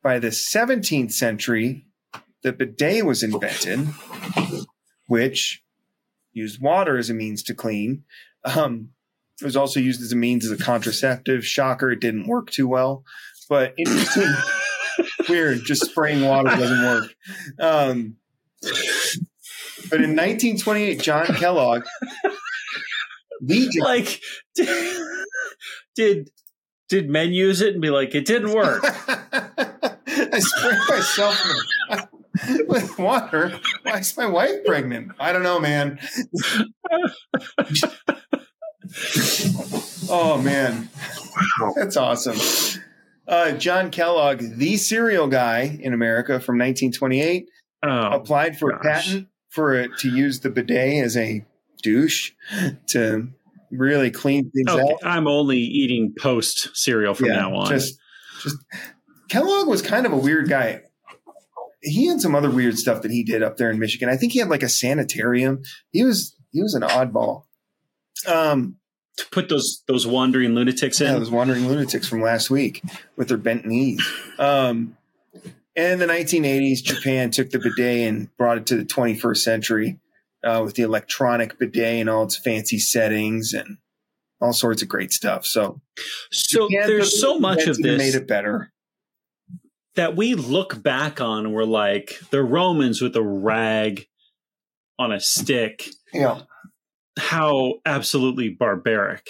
by the 17th century, the bidet was invented, which used water as a means to clean. Um, it was also used as a means as a contraceptive. Shocker, it didn't work too well. But interesting, Weird. Just spraying water doesn't work. Um, but in 1928, John Kellogg, like, did, did did men use it and be like, it didn't work? I sprayed myself with water. Why is my wife pregnant? I don't know, man. Oh man, wow. that's awesome. Uh, John Kellogg, the cereal guy in America from 1928, Oh, applied for a patent for it to use the bidet as a douche to really clean things okay, out. I'm only eating post cereal from now on. Just, just Kellogg was kind of a weird guy. He had some other weird stuff that he did up there in Michigan. I think he had like a sanitarium. He was he was an oddball. Um, to put those those wandering lunatics yeah, in. those wandering lunatics from last week with their bent knees. Um, and in the 1980s, Japan took the bidet and brought it to the 21st century uh, with the electronic bidet and all its fancy settings and all sorts of great stuff. So, so Japan there's so much of this made it better. that we look back on and we're like the Romans with a rag on a stick. Yeah. How absolutely barbaric.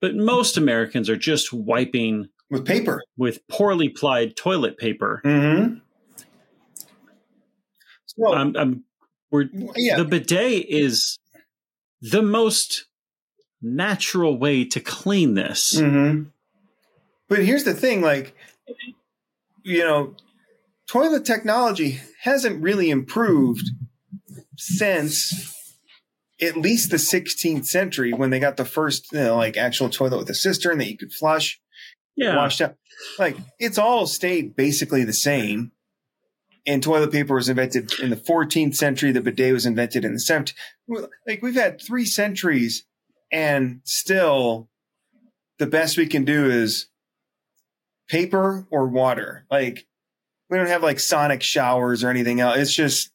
But most Americans are just wiping With paper. with poorly plied toilet paper. Mm-hmm. So, I'm, I'm we're yeah. the bidet is the most natural way to clean this. hmm But here's the thing, like, you know, toilet technology hasn't really improved since at least the 16th century when they got the first, you know, like actual toilet with a cistern that you could flush, Yeah. washed out. Like, it's all stayed basically the same. And toilet paper was invented in the 14th century. The bidet was invented in the 17th. Like, we've had three centuries and still the best we can do is paper or water. Like we don't have like sonic showers or anything else. It's just,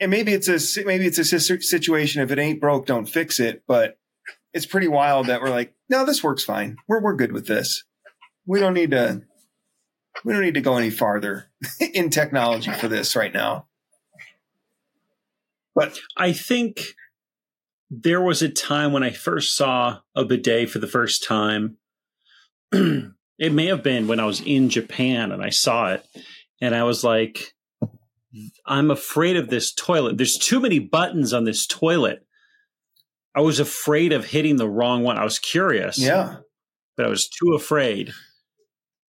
and maybe it's a maybe it's a situation. If it ain't broke, don't fix it. But it's pretty wild that we're like, no, this works fine. We're we're good with this. We don't need to. We don't need to go any farther in technology for this right now. But I think there was a time when I first saw a bidet for the first time. it may have been when I was in Japan and I saw it, and I was like, I'm afraid of this toilet. There's too many buttons on this toilet. I was afraid of hitting the wrong one. I was curious, yeah, but I was too afraid.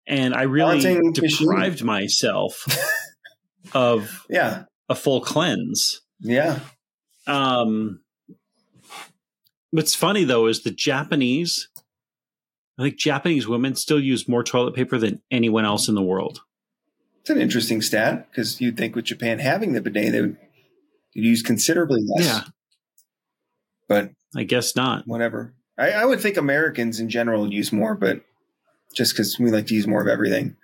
And I really Haunting deprived myself of yeah, a full cleanse. yeah. Um, what's funny though is the Japanese. I think Japanese women still use more toilet paper than anyone else in the world. It's an interesting stat because you'd think with Japan having the bidet, they would use considerably less. Yeah, But I guess not. whatever. I, I would think Americans in general would use more, but just because we like to use more of everything.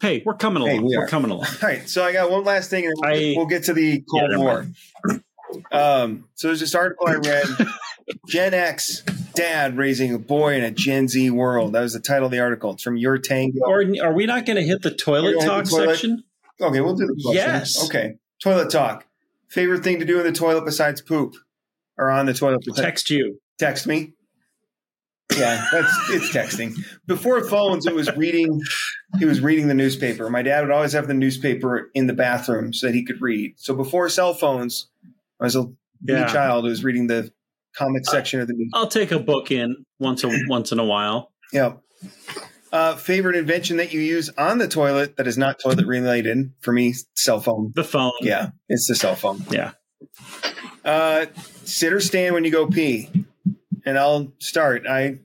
Hey, we're coming Hey, along. we we are coming along. All right, so I got one last thing, and we'll, I- we'll get to the Cold Yeah, War. Um, so there's this article I read: Gen X dad raising a boy in a Gen Z world. That was the title of the article. It's from Your Tango. Or are we not going to hit the toilet talk the toilet. section? okay, we'll do the question. Yes. Okay. Toilet talk. Favorite thing to do in the toilet besides poop, or on the toilet? besides- Text you. text me. Yeah, that's it's texting. Before phones, it was reading. He was reading the newspaper. My dad would always have the newspaper in the bathroom so that he could read. So before cell phones, I was a Yeah. child who was reading the comic section of the news. I'll take a book in once a once in a while. Yeah. Uh, favorite invention that you use on the toilet that is not toilet related for me, cell phone. The phone. Yeah, it's the cell phone. Yeah. Uh, sit or stand when you go pee. And I'll start. I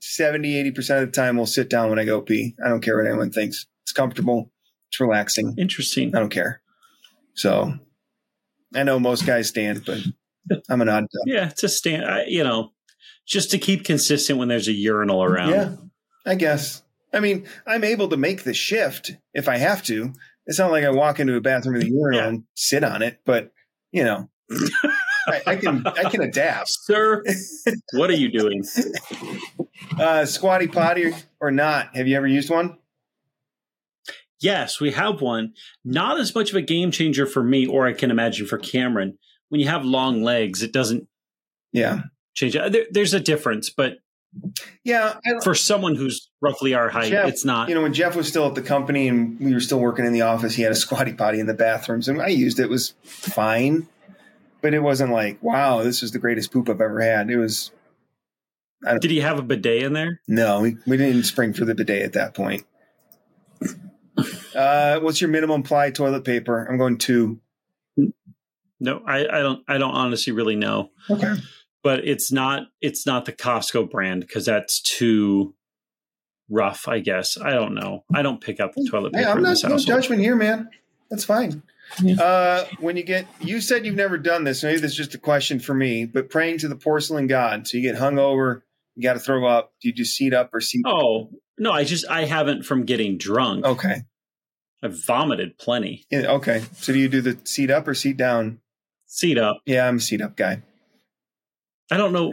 70, 80% of the time will sit down when I go pee. I don't care what anyone thinks. It's comfortable. It's relaxing. Interesting. I don't care. So I know most guys stand, but I'm an odd duck. Yeah, to stand. I, you know, just to keep consistent when there's a urinal around. Yeah, I guess. I mean, I'm able to make the shift if I have to. It's not like I walk into a bathroom with a urinal Yeah. and sit on it, but you know, I, I can I can adapt. Sir, what are you doing? Uh, squatty potty or not? Have you ever used one? Yes, we have one. Not as much of a game changer for me, or I can imagine for Cameron. When you have long legs, it doesn't Yeah. change. Uh, There, there's a difference, but Yeah. For someone who's roughly our height, Jeff, it's not. you know, when Jeff was still at the company and we were still working in the office, he had a squatty potty in the bathrooms and I used it. It was fine, but it wasn't like, wow, this is the greatest poop I've ever had. It was, Did he have a bidet in there? no, we, we didn't spring for the bidet at that point. Uh, what's your minimum ply toilet paper? I'm going two. No, I, I don't. I don't honestly really know. Okay. but it's not it's not the Costco brand because that's too rough. I guess I don't know. I don't pick up the toilet paper Hey, I'm in not this no judgment here, man. That's fine. Yeah. Uh, when you get, you said you've never done this. Maybe this is just a question for me. But praying to the porcelain god, so you get hung over, you got to throw up. Do you just seat up or seat? Oh no, I just I haven't from getting drunk. Okay. I've vomited plenty. Yeah, okay. So do you do the seat up or seat down? Seat up. Yeah, I'm a seat up guy. I don't know.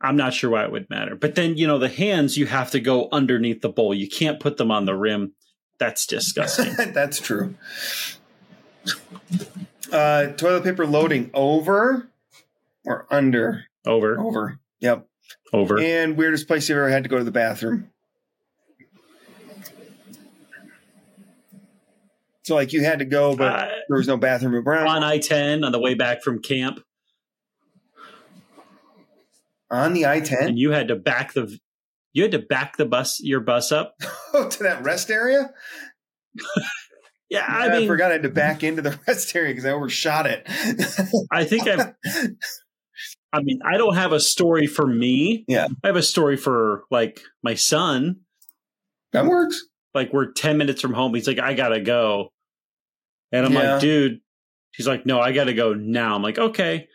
I'm not sure why it would matter. But then you know the hands you have to go underneath the bowl. You can't put them on the rim. That's disgusting. That's true. Uh, toilet paper loading over or under? over, Over. Yep. over. And weirdest place you've ever had to go to the bathroom? So, like, you had to go, but Uh, there was no bathroom around. on I-10 on the way back from camp, On the I and 10 you had to back the you had to back the bus your bus up. to that rest area? Yeah, I I, mean, forgot I had to back into the rest area because I overshot it. I think I've. I mean, I don't have a story for me. Yeah. I have a story for like my son. that works. Like we're ten minutes from home. He's like, I gotta go, and I'm Yeah. like, dude. He's like, no, I gotta go now. I'm like, okay.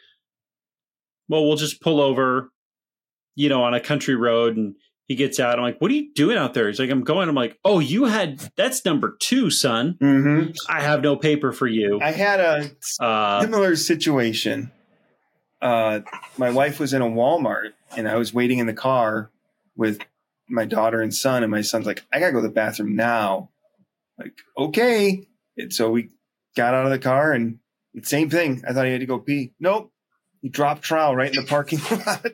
Well, we'll just pull over, you know, on a country road, and he gets out. I'm like, what are you doing out there? He's like, I'm going. I'm like, oh, you had that's number two, son. hmm I have no paper for you. I had a Uh, similar situation. Uh, my wife was in a Walmart and I was waiting in the car with my daughter and son, and my son's like, I gotta go to the bathroom now. Like, okay. And so we got out of the car and same thing. I thought he had to go pee. Nope. He dropped trowel right in the parking lot.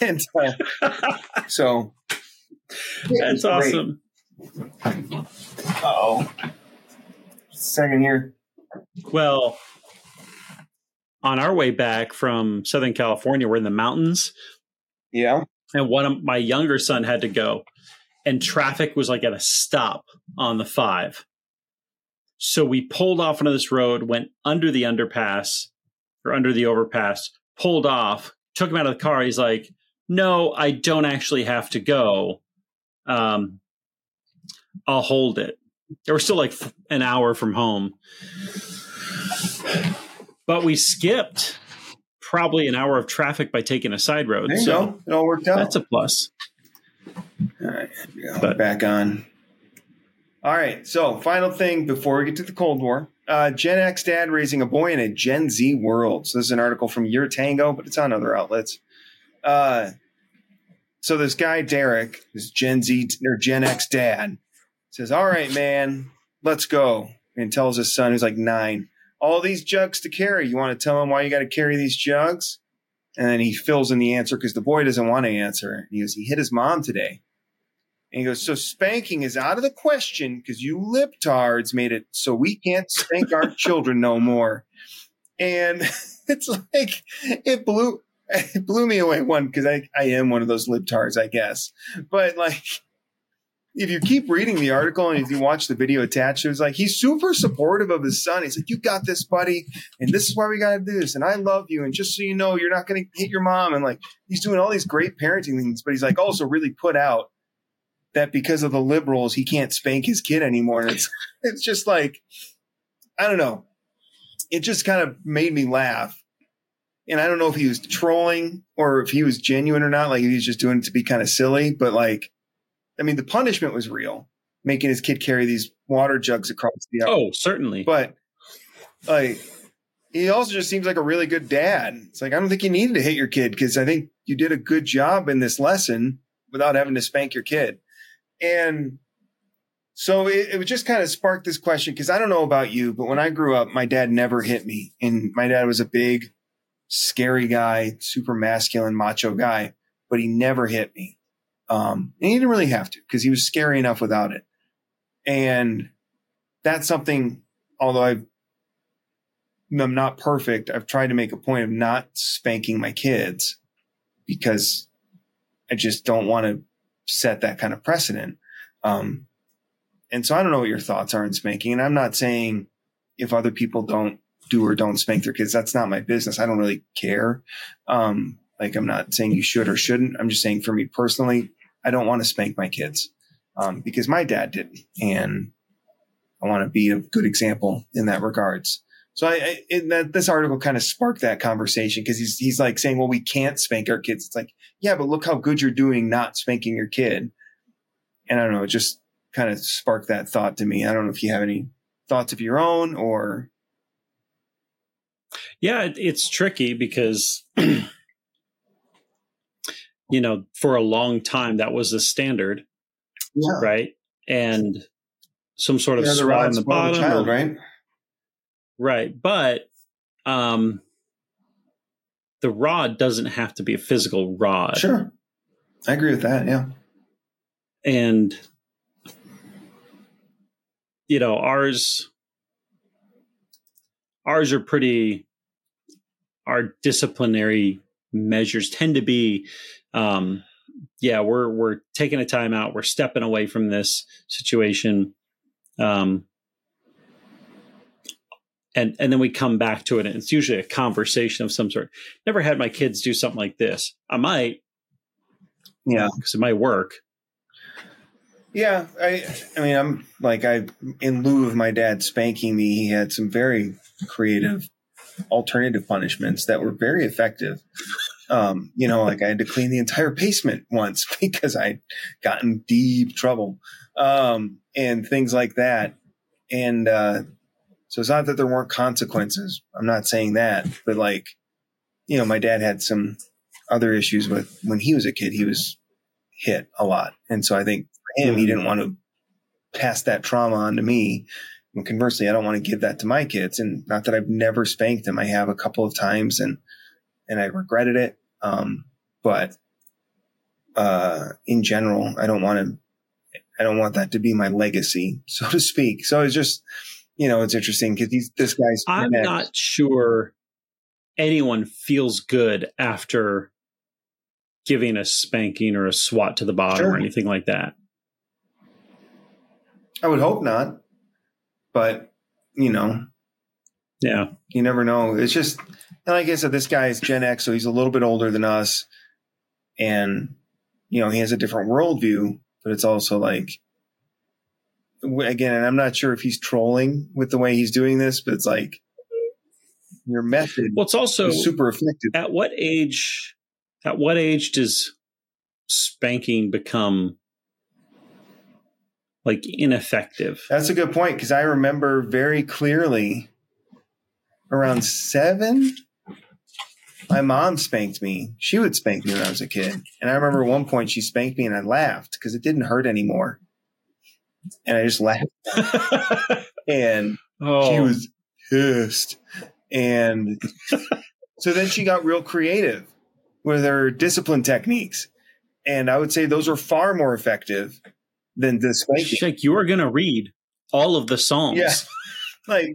and uh, so that's awesome. oh. Second here. Well, on our way back from Southern California, we're in the mountains, Yeah. and one of my younger son had to go, and traffic was like at a stop on the five. So we pulled off onto this road, went under the underpass or under the overpass, pulled off, took him out of the car. He's like, "No, I don't actually have to go. Um, I'll hold it." They were still like f- an hour from home, but we skipped probably an hour of traffic by taking a side road. So go. It all worked out. that's a plus. All right. But- back on. All right, so final thing before we get to the Cold War. Uh, Gen X dad raising a boy in a Gen Z world. So this is an article from Your Tango, but it's on other outlets. Uh, so this guy Derek, this Gen Z or Gen X dad, says, "All right, man, let's go," and tells his son, who's like nine, "All these jugs to carry. You want to tell him why you got to carry these jugs?" And then he fills in the answer because the boy doesn't want to answer. He goes, "He hit his mom today." And he goes, So spanking is out of the question because you libtards made it so we can't spank our children no more. And it's like, it blew, it blew me away. One, because I, I am one of those libtards, I guess. But like, if you keep reading the article and if you watch the video attached, it was like, he's super supportive of his son. He's like, You got this, buddy. And this is why we got to do this. And I love you. And just so you know, you're not going to hit your mom. And like, he's doing all these great parenting things, but he's like also really put out that because of the liberals, he can't spank his kid anymore. And it's it's just like I don't know. It just kind of made me laugh. And I don't know if he was trolling or if he was genuine or not. Like he was just doing it to be kind of silly. But like, I mean, the punishment was real, making his kid carry these water jugs across the. Oh, certainly. But like, he also just seems like a really good dad. It's like I don't think you needed to hit your kid because I think you did a good job in this lesson without having to spank your kid. And So it, it just kind of spark this question because I don't know about you, but when I grew up, my dad never hit me. And my dad was a big, scary guy, super masculine, macho guy, but he never hit me. Um, and he didn't really have to because he was scary enough without it. And that's something, although I've, I'm not perfect, I've tried to make a point of not spanking my kids because I just don't want to set that kind of precedent. Um, and so I don't know what your thoughts are on spanking. And I'm not saying if other people don't do or don't spank their kids, that's not my business. I don't really care. Um, like I'm not saying you should or shouldn't. I'm just saying for me personally, I don't want to spank my kids um, because my dad didn't, and I want to be a good example in that regards. So I, I that, this article kind of sparked that conversation because he's he's like saying, well, we can't spank our kids. It's like, yeah, but look how good you're doing not spanking your kid. And I don't know, it just kind of sparked that thought to me. I don't know if you have any thoughts of your own or. Yeah, it, it's tricky because, you know, for a long time that was the standard, Yeah. right? And some sort of Yeah, swat on the spoil the bottom, child, or- right? Right? But um, the rod doesn't have to be a physical rod, Sure. I agree with that. Yeah. and you know ours ours are pretty our disciplinary measures tend to be um yeah we're we're taking a time out we're stepping away from this situation um and and then we come back to it and it's usually a conversation of some sort never had my kids do something like this i might Yeah. because it might work Yeah, I I mean I'm like I in lieu of my dad spanking me, he had some very creative alternative punishments that were very effective. Um, you know, like I had to clean the entire basement once because I got in deep trouble. Um, and things like that. And uh so it's not that there weren't consequences. I'm not saying that, but like, you know, my dad had some other issues with when he was a kid, he was hit a lot. And so I think for him, he didn't want to pass that trauma on to me. And conversely, I don't want to give that to my kids. And not that I've never spanked them. I have a couple of times and, and I regretted it. Um, but, uh, in general, I don't want to, I don't want that to be my legacy, so to speak. So it's just, you know, it's interesting because he's, this guy's, I'm X. not sure anyone feels good after giving a spanking or a swat to the bottom Sure. or anything like that. I would hope not, but you know, Yeah. you never know. It's just, and like I said, this guy is Gen X, so he's a little bit older than us. And, you know, he has a different worldview, but it's also like, again, and I'm not sure if he's trolling with the way he's doing this, but it's like your method Well, it's also is super effective. at what age at what age does spanking become like ineffective? That's a good point because I remember very clearly around seven, my mom spanked me. She would spank me when I was a kid. And I remember one point she spanked me and I laughed because it didn't hurt anymore. And I just laughed. And oh, she was pissed. And so then she got real creative with her discipline techniques. And I would say those are far more effective than this. like you are going to read all of the songs. Yeah. like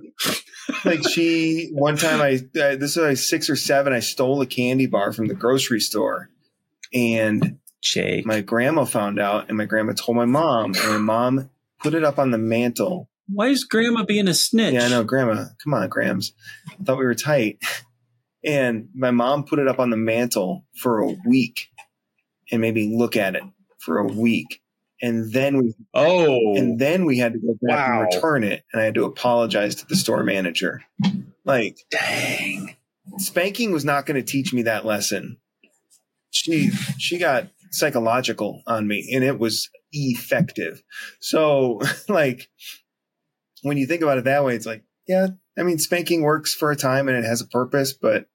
like she one time I uh, this was like six or seven I stole a candy bar from the grocery store and Jake. my grandma found out and my grandma told my mom and my mom put it up on the mantle. Why is grandma being a snitch? Yeah, I know, grandma. Come on, Grams. I thought we were tight. And my mom put it up on the mantle for a week and maybe look at it for a week. And then we Oh, and then we had to go back Wow. and return it and i had to apologize to the store manager like dang spanking was not going to teach me that lesson she she got psychological on me and it was effective so like when you think about it that way it's like yeah i mean spanking works for a time and it has a purpose but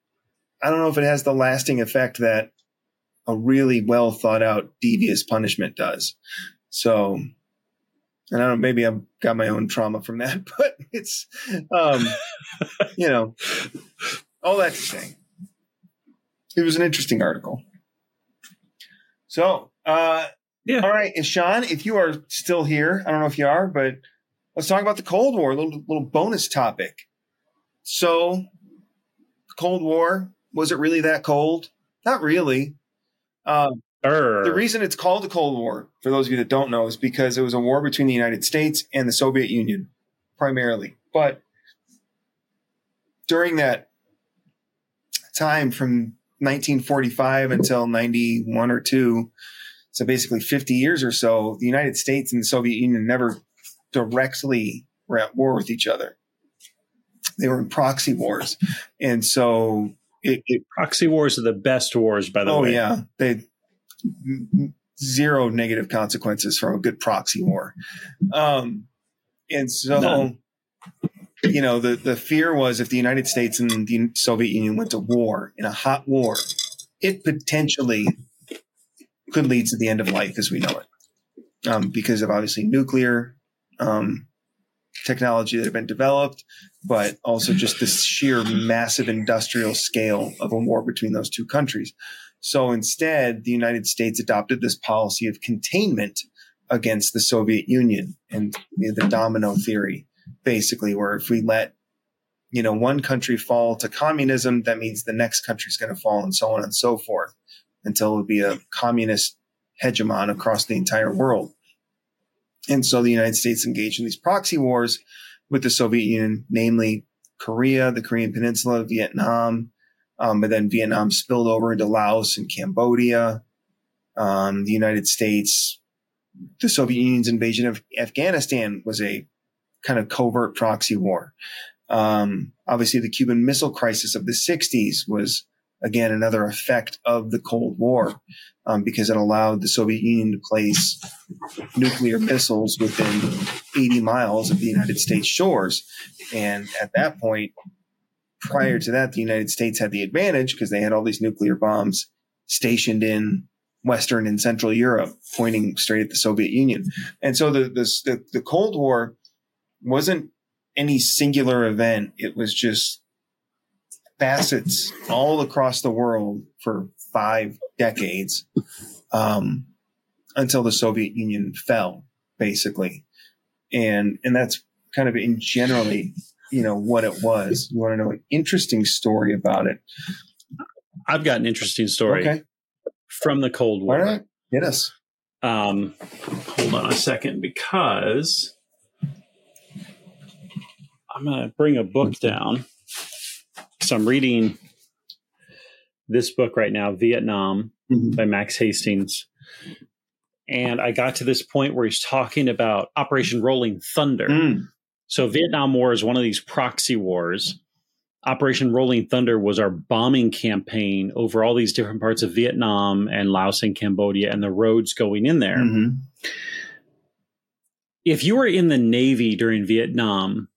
i don't know if it has the lasting effect that a really well thought out devious punishment does so And I don't. Maybe I've got my own trauma from that, but it's, um, you know, all that to say, it was an interesting article. So, uh, Yeah. All right, and Sean, if you are still here, I don't know if you are, but let's talk about the Cold War. A little little bonus topic. So, the Cold War was it really that cold? Not really. Um, Err. the reason it's called the Cold War, for those of you that don't know, is because it was a war between the United States and the Soviet Union, primarily. But during that time from 1945 until 91 or 2, so basically 50 years or so, the United States and the Soviet Union never directly were at war with each other. They were in proxy wars. And so it, it Proxy wars are the best wars, by the oh way. Oh yeah, they zero negative consequences from a good proxy war. Um, and so, None. You know, the the fear was if the United States and the Soviet Union went to war in a hot war, it potentially could lead to the end of life as we know it, um, because of obviously nuclear. Um, technology that had been developed, but also just the sheer massive industrial scale of a war between those two countries. So instead, the United States adopted this policy of containment against the Soviet Union and the domino theory, basically, where if we let you know one country fall to communism, that means the next country is going to fall, and so on and so forth, until it would be a communist hegemon across the entire world. And so the United States engaged in these proxy wars with the Soviet Union, namely Korea, the Korean Peninsula, Vietnam, um, but then Vietnam spilled over into Laos and Cambodia. Um, the United States, the Soviet Union's invasion of Afghanistan was a kind of covert proxy war. Um, obviously, the Cuban Missile Crisis of the 60s was again another effect of the Cold War um, because it allowed the Soviet Union to place nuclear missiles within 80 miles of the United States shores. And at that point, prior to that, the United States had the advantage because they had all these nuclear bombs stationed in Western and Central Europe, pointing straight at the Soviet Union. And so the, the, the, Cold War wasn't any singular event. It was just facets all across the world for five decades um, until the Soviet Union fell, basically. And and that's kind of in generally, you know, what it was. You want to know an interesting story about it? I've got an interesting story Okay, from the Cold War. right, hit us. Um, hold on a second because I'm going to bring a book down. So I'm reading this book right now, Vietnam Mhm. by Max Hastings. And I got to this point where he's talking about Operation Rolling Thunder. Mm, So Vietnam War is one of these proxy wars. Operation Rolling Thunder was our bombing campaign over all these different parts of Vietnam and Laos and Cambodia and the roads going in there. mhm. If you were in the Navy during Vietnam,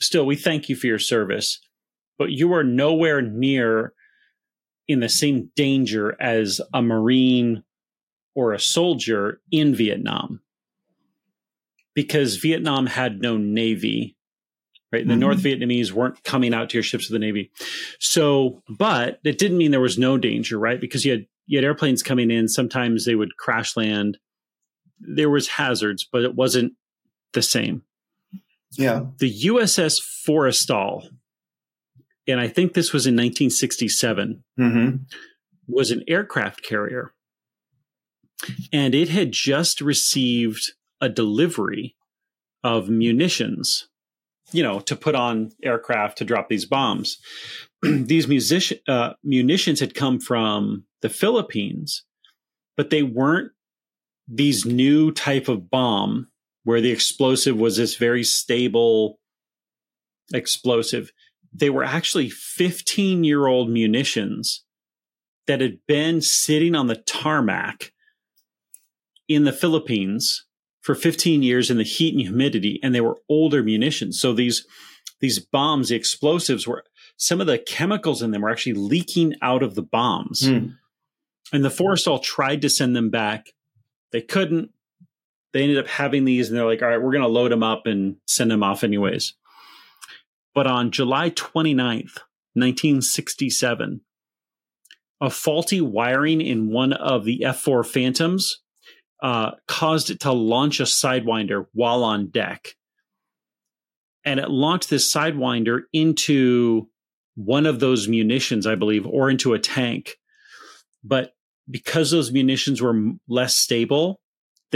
still, we thank you for your service, but you are nowhere near in the same danger as a Marine or a soldier in Vietnam because Vietnam had no Navy. Right. The Mhm. North Vietnamese weren't coming out to your ships of the Navy. So, but it didn't mean there was no danger, right? Because you had you had airplanes coming in. Sometimes they would crash land. There was hazards, but it wasn't the same Yeah. the USS Forrestal, and I think this was in 1967, hmm was an aircraft carrier. And it had just received a delivery of munitions, you know, to put on aircraft to drop these bombs. these music- uh, munitions had come from the Philippines, but they weren't these new type of bomb where the explosive was this very stable explosive. They were actually 15 year old munitions that had been sitting on the tarmac in the Philippines for 15 years in the heat and humidity, and they were older munitions. So these these bombs, the explosives were some of the chemicals in them were actually leaking out of the bombs. Mm. And the Forrestal tried to send them back. They couldn't. They ended up having these and they're like, all right, we're going to load them up and send them off anyways. But on July 29th, 1967, a faulty wiring in one of the F 4 Phantoms uh, caused it to launch a Sidewinder while on deck. And it launched this Sidewinder into one of those munitions, I believe, or into a tank. But because those munitions were less stable,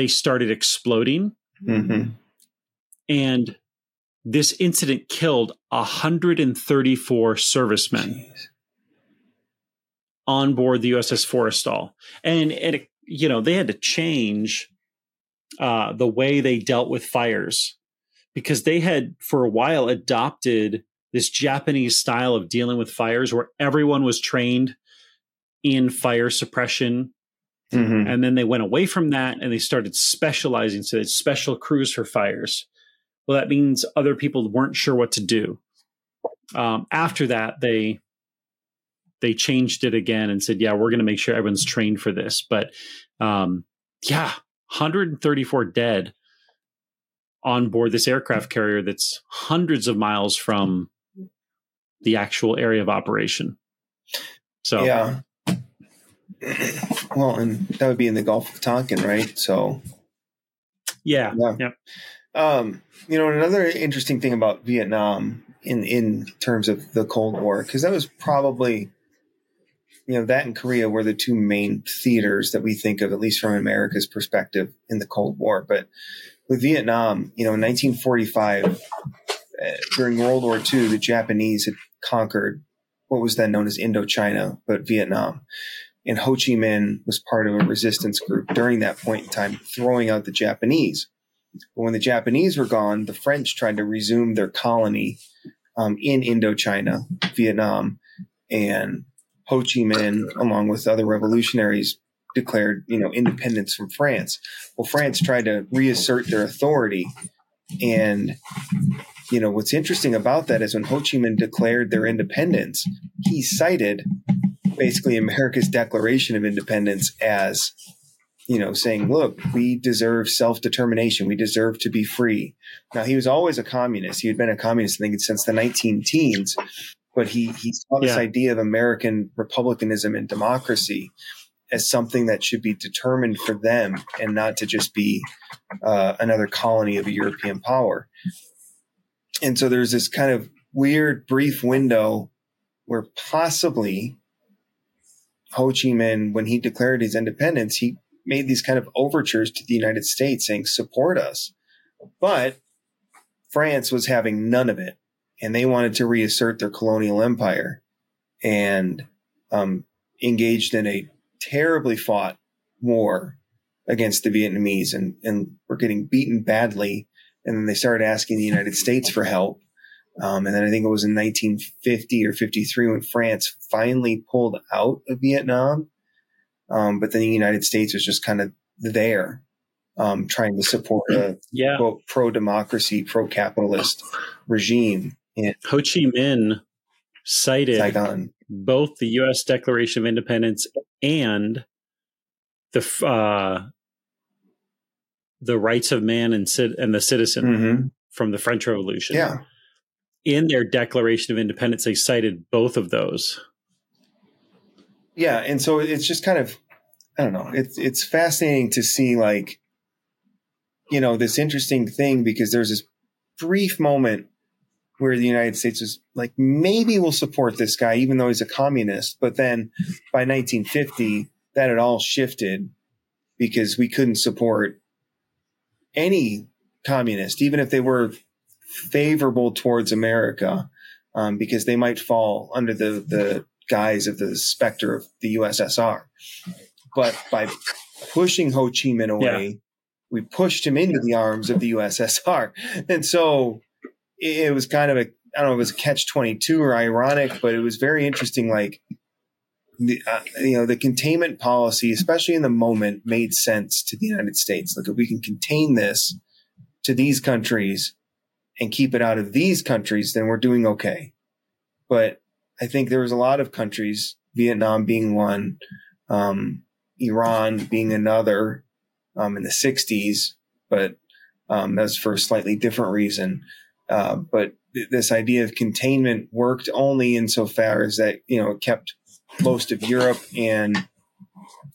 they started exploding. Mm-hmm. And this incident killed 134 servicemen Jeez. on board the USS Forrestal. And, and it, you know, they had to change uh, the way they dealt with fires because they had, for a while, adopted this Japanese style of dealing with fires where everyone was trained in fire suppression Mm-hmm. and then they went away from that and they started specializing. So it's special crews for fires. Well, that means other people weren't sure what to do. Um, after that, they they changed it again and said, "Yeah, we're going to make sure everyone's trained for this." But um, yeah, 134 dead on board this aircraft carrier that's hundreds of miles from the actual area of operation. So Yeah. Well, and that would be in the Gulf of Tonkin, right? So, yeah, Yeah. yeah. um, you know, another interesting thing about Vietnam in in terms of the Cold War, because that was probably, you know, that and Korea were the two main theaters that we think of, at least from America's perspective, in the Cold War. But with Vietnam, you know, in 1945, uh, during World War II, the Japanese had conquered what was then known as Indochina, but Vietnam. And Ho Chi Minh was part of a resistance group during that point in time, throwing out the Japanese. But when the Japanese were gone, the French tried to resume their colony um, in Indochina, Vietnam, and Ho Chi Minh, along with other revolutionaries, declared you know independence from France. Well, France tried to reassert their authority, and you know what's interesting about that is when Ho Chi Minh declared their independence, he cited basically America's Declaration of Independence as you know, saying, look, we deserve self determination. We deserve to be free. Now, he was always a communist. He had been a communist, I think, since the 19 teens, but he, he saw this Yeah. idea of American republicanism and democracy as something that should be determined for them and not to just be uh, another colony of a European power. And so there's this kind of weird brief window where possibly Ho Chi Minh, when he declared his independence, he made these kind of overtures to the United States saying, support us. But France was having none of it. And they wanted to reassert their colonial empire and um, engaged in a terribly fought war against the Vietnamese and, and were getting beaten badly. And then they started asking the United States for help. Um, and then I think it was in 1950 or 53 when France finally pulled out of Vietnam. Um, but then the United States was just kind of there, um, trying to support a Yeah. quote pro democracy, pro capitalist regime in Ho Chi Minh cited Saigon. both the U.S. Declaration of Independence and the uh, the rights of man and and the citizen Mm-hmm. from the French Revolution. Yeah. In their Declaration of Independence, they cited both of those. Yeah. And so it's just kind of, I don't know, it's, it's fascinating to see like, you know, this interesting thing because there's this brief moment where the United States was like, maybe we'll support this guy, even though he's a communist. But then by 1950, that had all shifted because we couldn't support any communist, even if they were favorable towards America, um, because they might fall under the, the guise of the specter of the USSR. But by pushing Ho Chi Minh away, we pushed him into the arms of the USSR. And so it, it was kind of a, I don't know, it was a catch 22 or ironic, but it was very interesting. Like, the, uh, you know, the containment policy, especially in the moment, made sense to the United States. Like, if we can contain this to these countries and keep it out of these countries, then we're doing okay. But I think there was a lot of countries, Vietnam being one, um, Iran being another, um, in the 60s, but um, that's for a slightly different reason. Uh, but th- this idea of containment worked only insofar as that you know it kept most of Europe and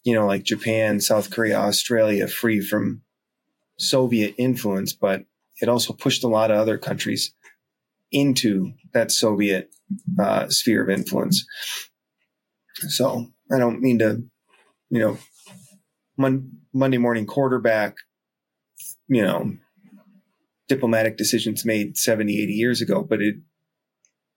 you know like Japan, South Korea, Australia free from Soviet influence, but it also pushed a lot of other countries into that Soviet uh, sphere of influence. So I don't mean to, you know, mon- Monday morning quarterback, you know, diplomatic decisions made 70, 80 years ago, but it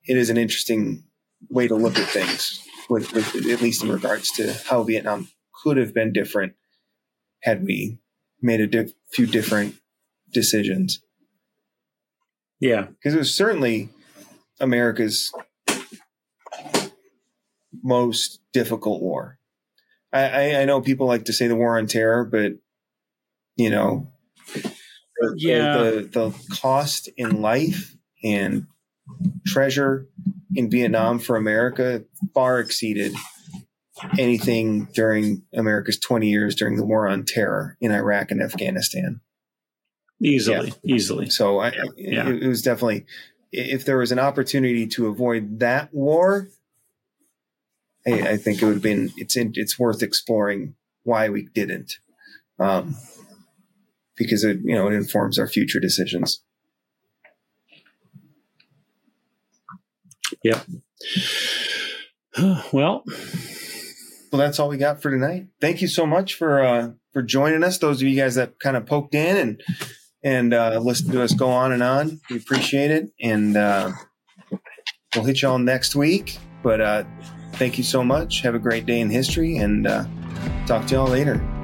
it is an interesting way to look at things, with, with at least in regards to how Vietnam could have been different had we made a di- few different decisions. Yeah. Because it was certainly America's most difficult war. I, I, I know people like to say the war on terror, but you know, the, Yeah. the, the cost in life and treasure in Vietnam for America far exceeded anything during America's 20 years during the war on terror in Iraq and Afghanistan. Easily. Easily. So I, Yeah. it, it was definitely, if there was an opportunity to avoid that war, I, I think it would have been, it's in, it's worth exploring why we didn't. Um, because it, you know, it informs our future decisions. well, Well, that's all we got for tonight. Thank you so much for, uh, for joining us. Those of you guys that kind of poked in and, and, uh, listened to us go on and on. We appreciate it. And, uh, we'll hit you all next week, but, uh, thank you so much. Have a great day in history and, uh, talk to y'all later.